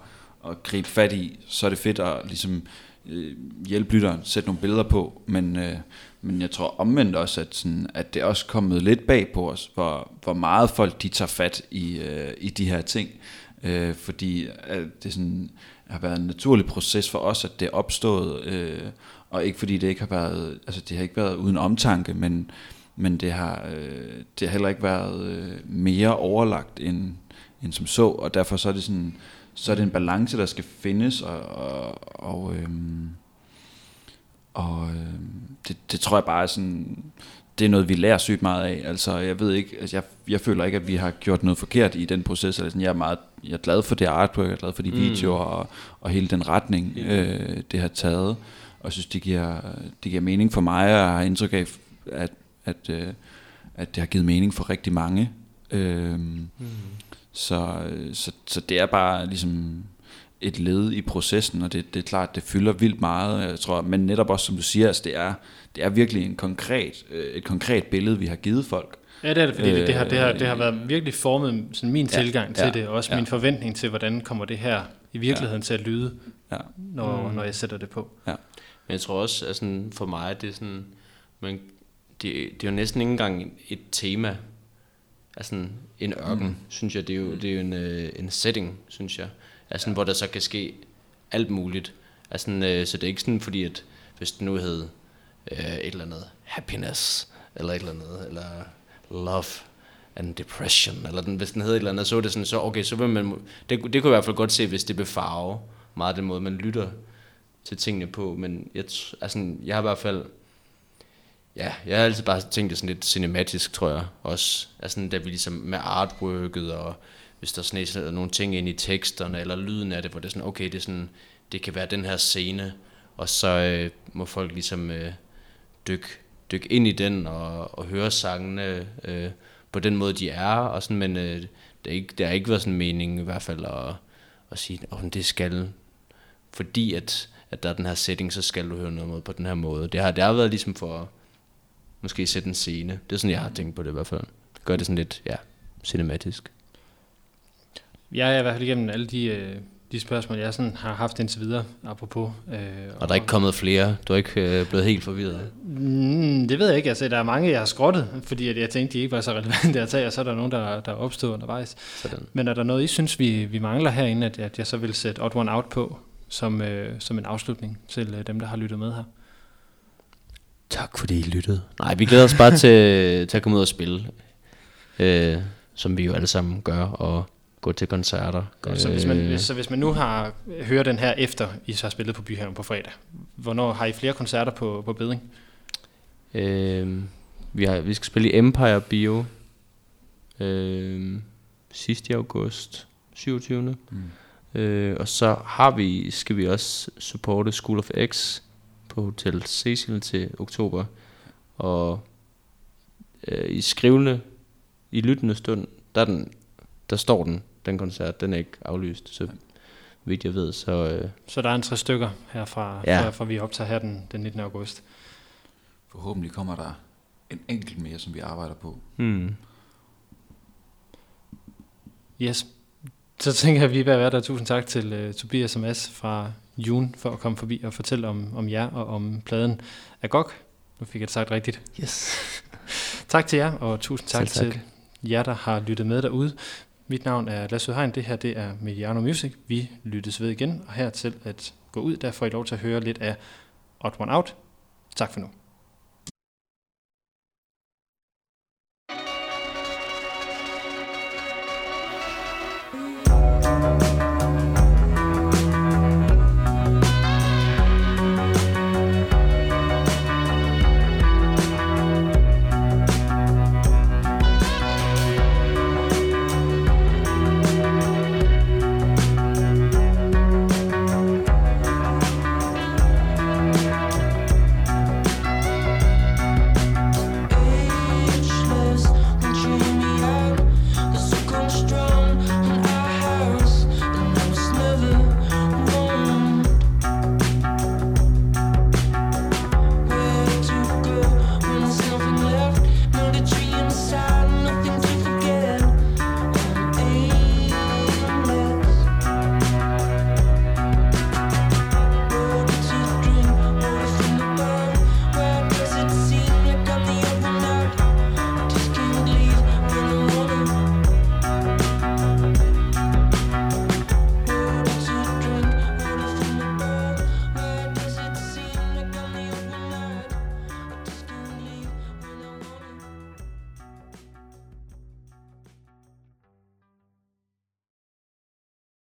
S3: at gribe fat i, så er det fedt at ligesom øh, hjælpe lytteren, sætte nogle billeder på, men, øh, men jeg tror omvendt også, at, sådan, at det er også kommet lidt bag på os, hvor, hvor meget folk de tager fat i, øh, i de her ting, øh, fordi at det sådan, har været en naturlig proces for os, at det er opstået, øh, og ikke fordi det ikke har været, altså det har ikke været uden omtanke, men, men det har, øh, det har heller ikke været øh, mere overlagt end, end som så, og derfor så er det sådan, så er det en balance, der skal findes, og, og, og, øhm, og øhm, det, det tror jeg bare er sådan, det er noget, vi lærer sygt meget af. Altså, jeg ved ikke, altså, jeg, jeg føler ikke, at vi har gjort noget forkert i den proces. Altså, jeg er meget, jeg er glad for det artwork, jeg er glad for de
S2: Mm.
S3: videoer, og, og hele den retning, øh, det har taget. Og jeg synes, det giver, det giver mening for mig, og jeg har indtryk af, at, at, øh, at det har givet mening for rigtig mange. Øhm,
S2: Mm.
S3: så, så, så det er bare ligesom et led i processen, og det, det er klart, det fylder vildt meget, jeg tror, men netop også, som du siger, altså, det, er, det er virkelig en konkret, øh, et konkret billede, vi har givet folk.
S1: Ja, det er det, fordi øh, det, har, det, har, det har
S3: Øh,
S1: været virkelig formet sådan min
S3: ja,
S1: tilgang til
S3: ja,
S1: det, og også
S3: ja.
S1: min forventning til, hvordan kommer det her i virkeligheden til at lyde,
S3: Ja.
S1: når,
S2: Mm.
S1: når jeg sætter det på.
S2: Men jeg tror også, at sådan, for mig, det er sådan, man, det, det er jo næsten ikke engang et tema. Altså en ørken, mm. synes jeg, det er jo, det er jo en, øh, en setting, synes jeg. Altså, ja. hvor der så kan ske alt muligt. Altså, øh, så det er ikke sådan, fordi at hvis det nu hed øh, et eller andet happiness, eller et eller andet, eller love and depression, eller den, hvis den hed et eller andet, så er det sådan, så okay, så vil man, det, det kunne jeg i hvert fald godt se, hvis det blev farve meget den måde, man lytter til tingene på, men jeg, altså, jeg har i hvert fald, ja, jeg har altid bare tænkt det sådan lidt cinematisk, tror jeg, også, altså, da vi ligesom med artworket, og hvis der sådan nogle ting ind i teksterne, eller lyden af det, hvor det er sådan, okay, det er sådan, det kan være den her scene, og så øh, må folk ligesom øh, dykke dyk ind i den, og, og høre sangene øh, på den måde, de er, og sådan, men øh, det, er ikke, det har ikke været sådan en mening i hvert fald at, at sige, at oh, det skal, fordi at, at der er den her setting, så skal du høre noget på den her måde. Det har, det har været ligesom for at måske sætte en scene. Det er sådan, jeg har tænkt på det i hvert fald. Gør det sådan lidt, ja, cinematisk.
S1: Jeg er i hvert fald igennem alle de, øh, de spørgsmål, jeg sådan har haft indtil videre, apropos. Øh,
S2: Og der er ikke kommet flere. Du er ikke øh, blevet helt forvirret.
S1: Mm, det ved jeg ikke. Altså, der er mange, jeg har skrottet, fordi at jeg tænkte, de ikke var så relevante at tage, og så er der nogen, der, der er opstået undervejs.
S2: Sådan.
S1: Men er der noget, I synes, vi, vi mangler herinde, at, at jeg så vil sætte Odd One Out på, som, øh, som en afslutning til øh, dem, der har lyttet med her?
S2: Tak fordi I lyttede. Nej, vi glæder os bare til, til at komme ud og spille. Øh, som vi jo alle sammen gør, og gå til koncerter.
S1: Godt, så, hvis man, hvis, så hvis man nu har hører den her efter, I så har spillet på Byhaven på fredag, hvornår har I flere koncerter på, på Beding?
S2: Øh, vi, har, vi skal spille i Empire Bio øh, sidst i august, 27. Mm. Øh, og så har vi, skal vi også supporte School of X på Hotel Cecil til oktober. Og øh, i skrivende, i lyttende stund, der, er den, der står den, den koncert, den er ikke aflyst, så vidt jeg ved. Så øh,
S1: Så der er en tre stykker herfra,
S2: Ja.
S1: ja. fra vi optager her den, den 19. august.
S3: Forhåbentlig kommer der en enkelt mere, som vi arbejder på.
S2: hmm,
S1: Yes. Så tænker jeg, at vi er ved at være der. Tusind tak til uh, Tobias og Mads fra June for at komme forbi og fortælle om, om jer og om pladen Agog. Nu fik jeg det sagt rigtigt.
S2: yes.
S1: Tak til jer, og tusind tak,
S2: Selv tak.
S1: til jer, der har lyttet med derude. Mit navn er Lasse Hein, Det her det er Mediano Music. Vi lyttes ved igen, og her til at gå ud, der får I lov til at høre lidt af Odd One Out. Tak for nu.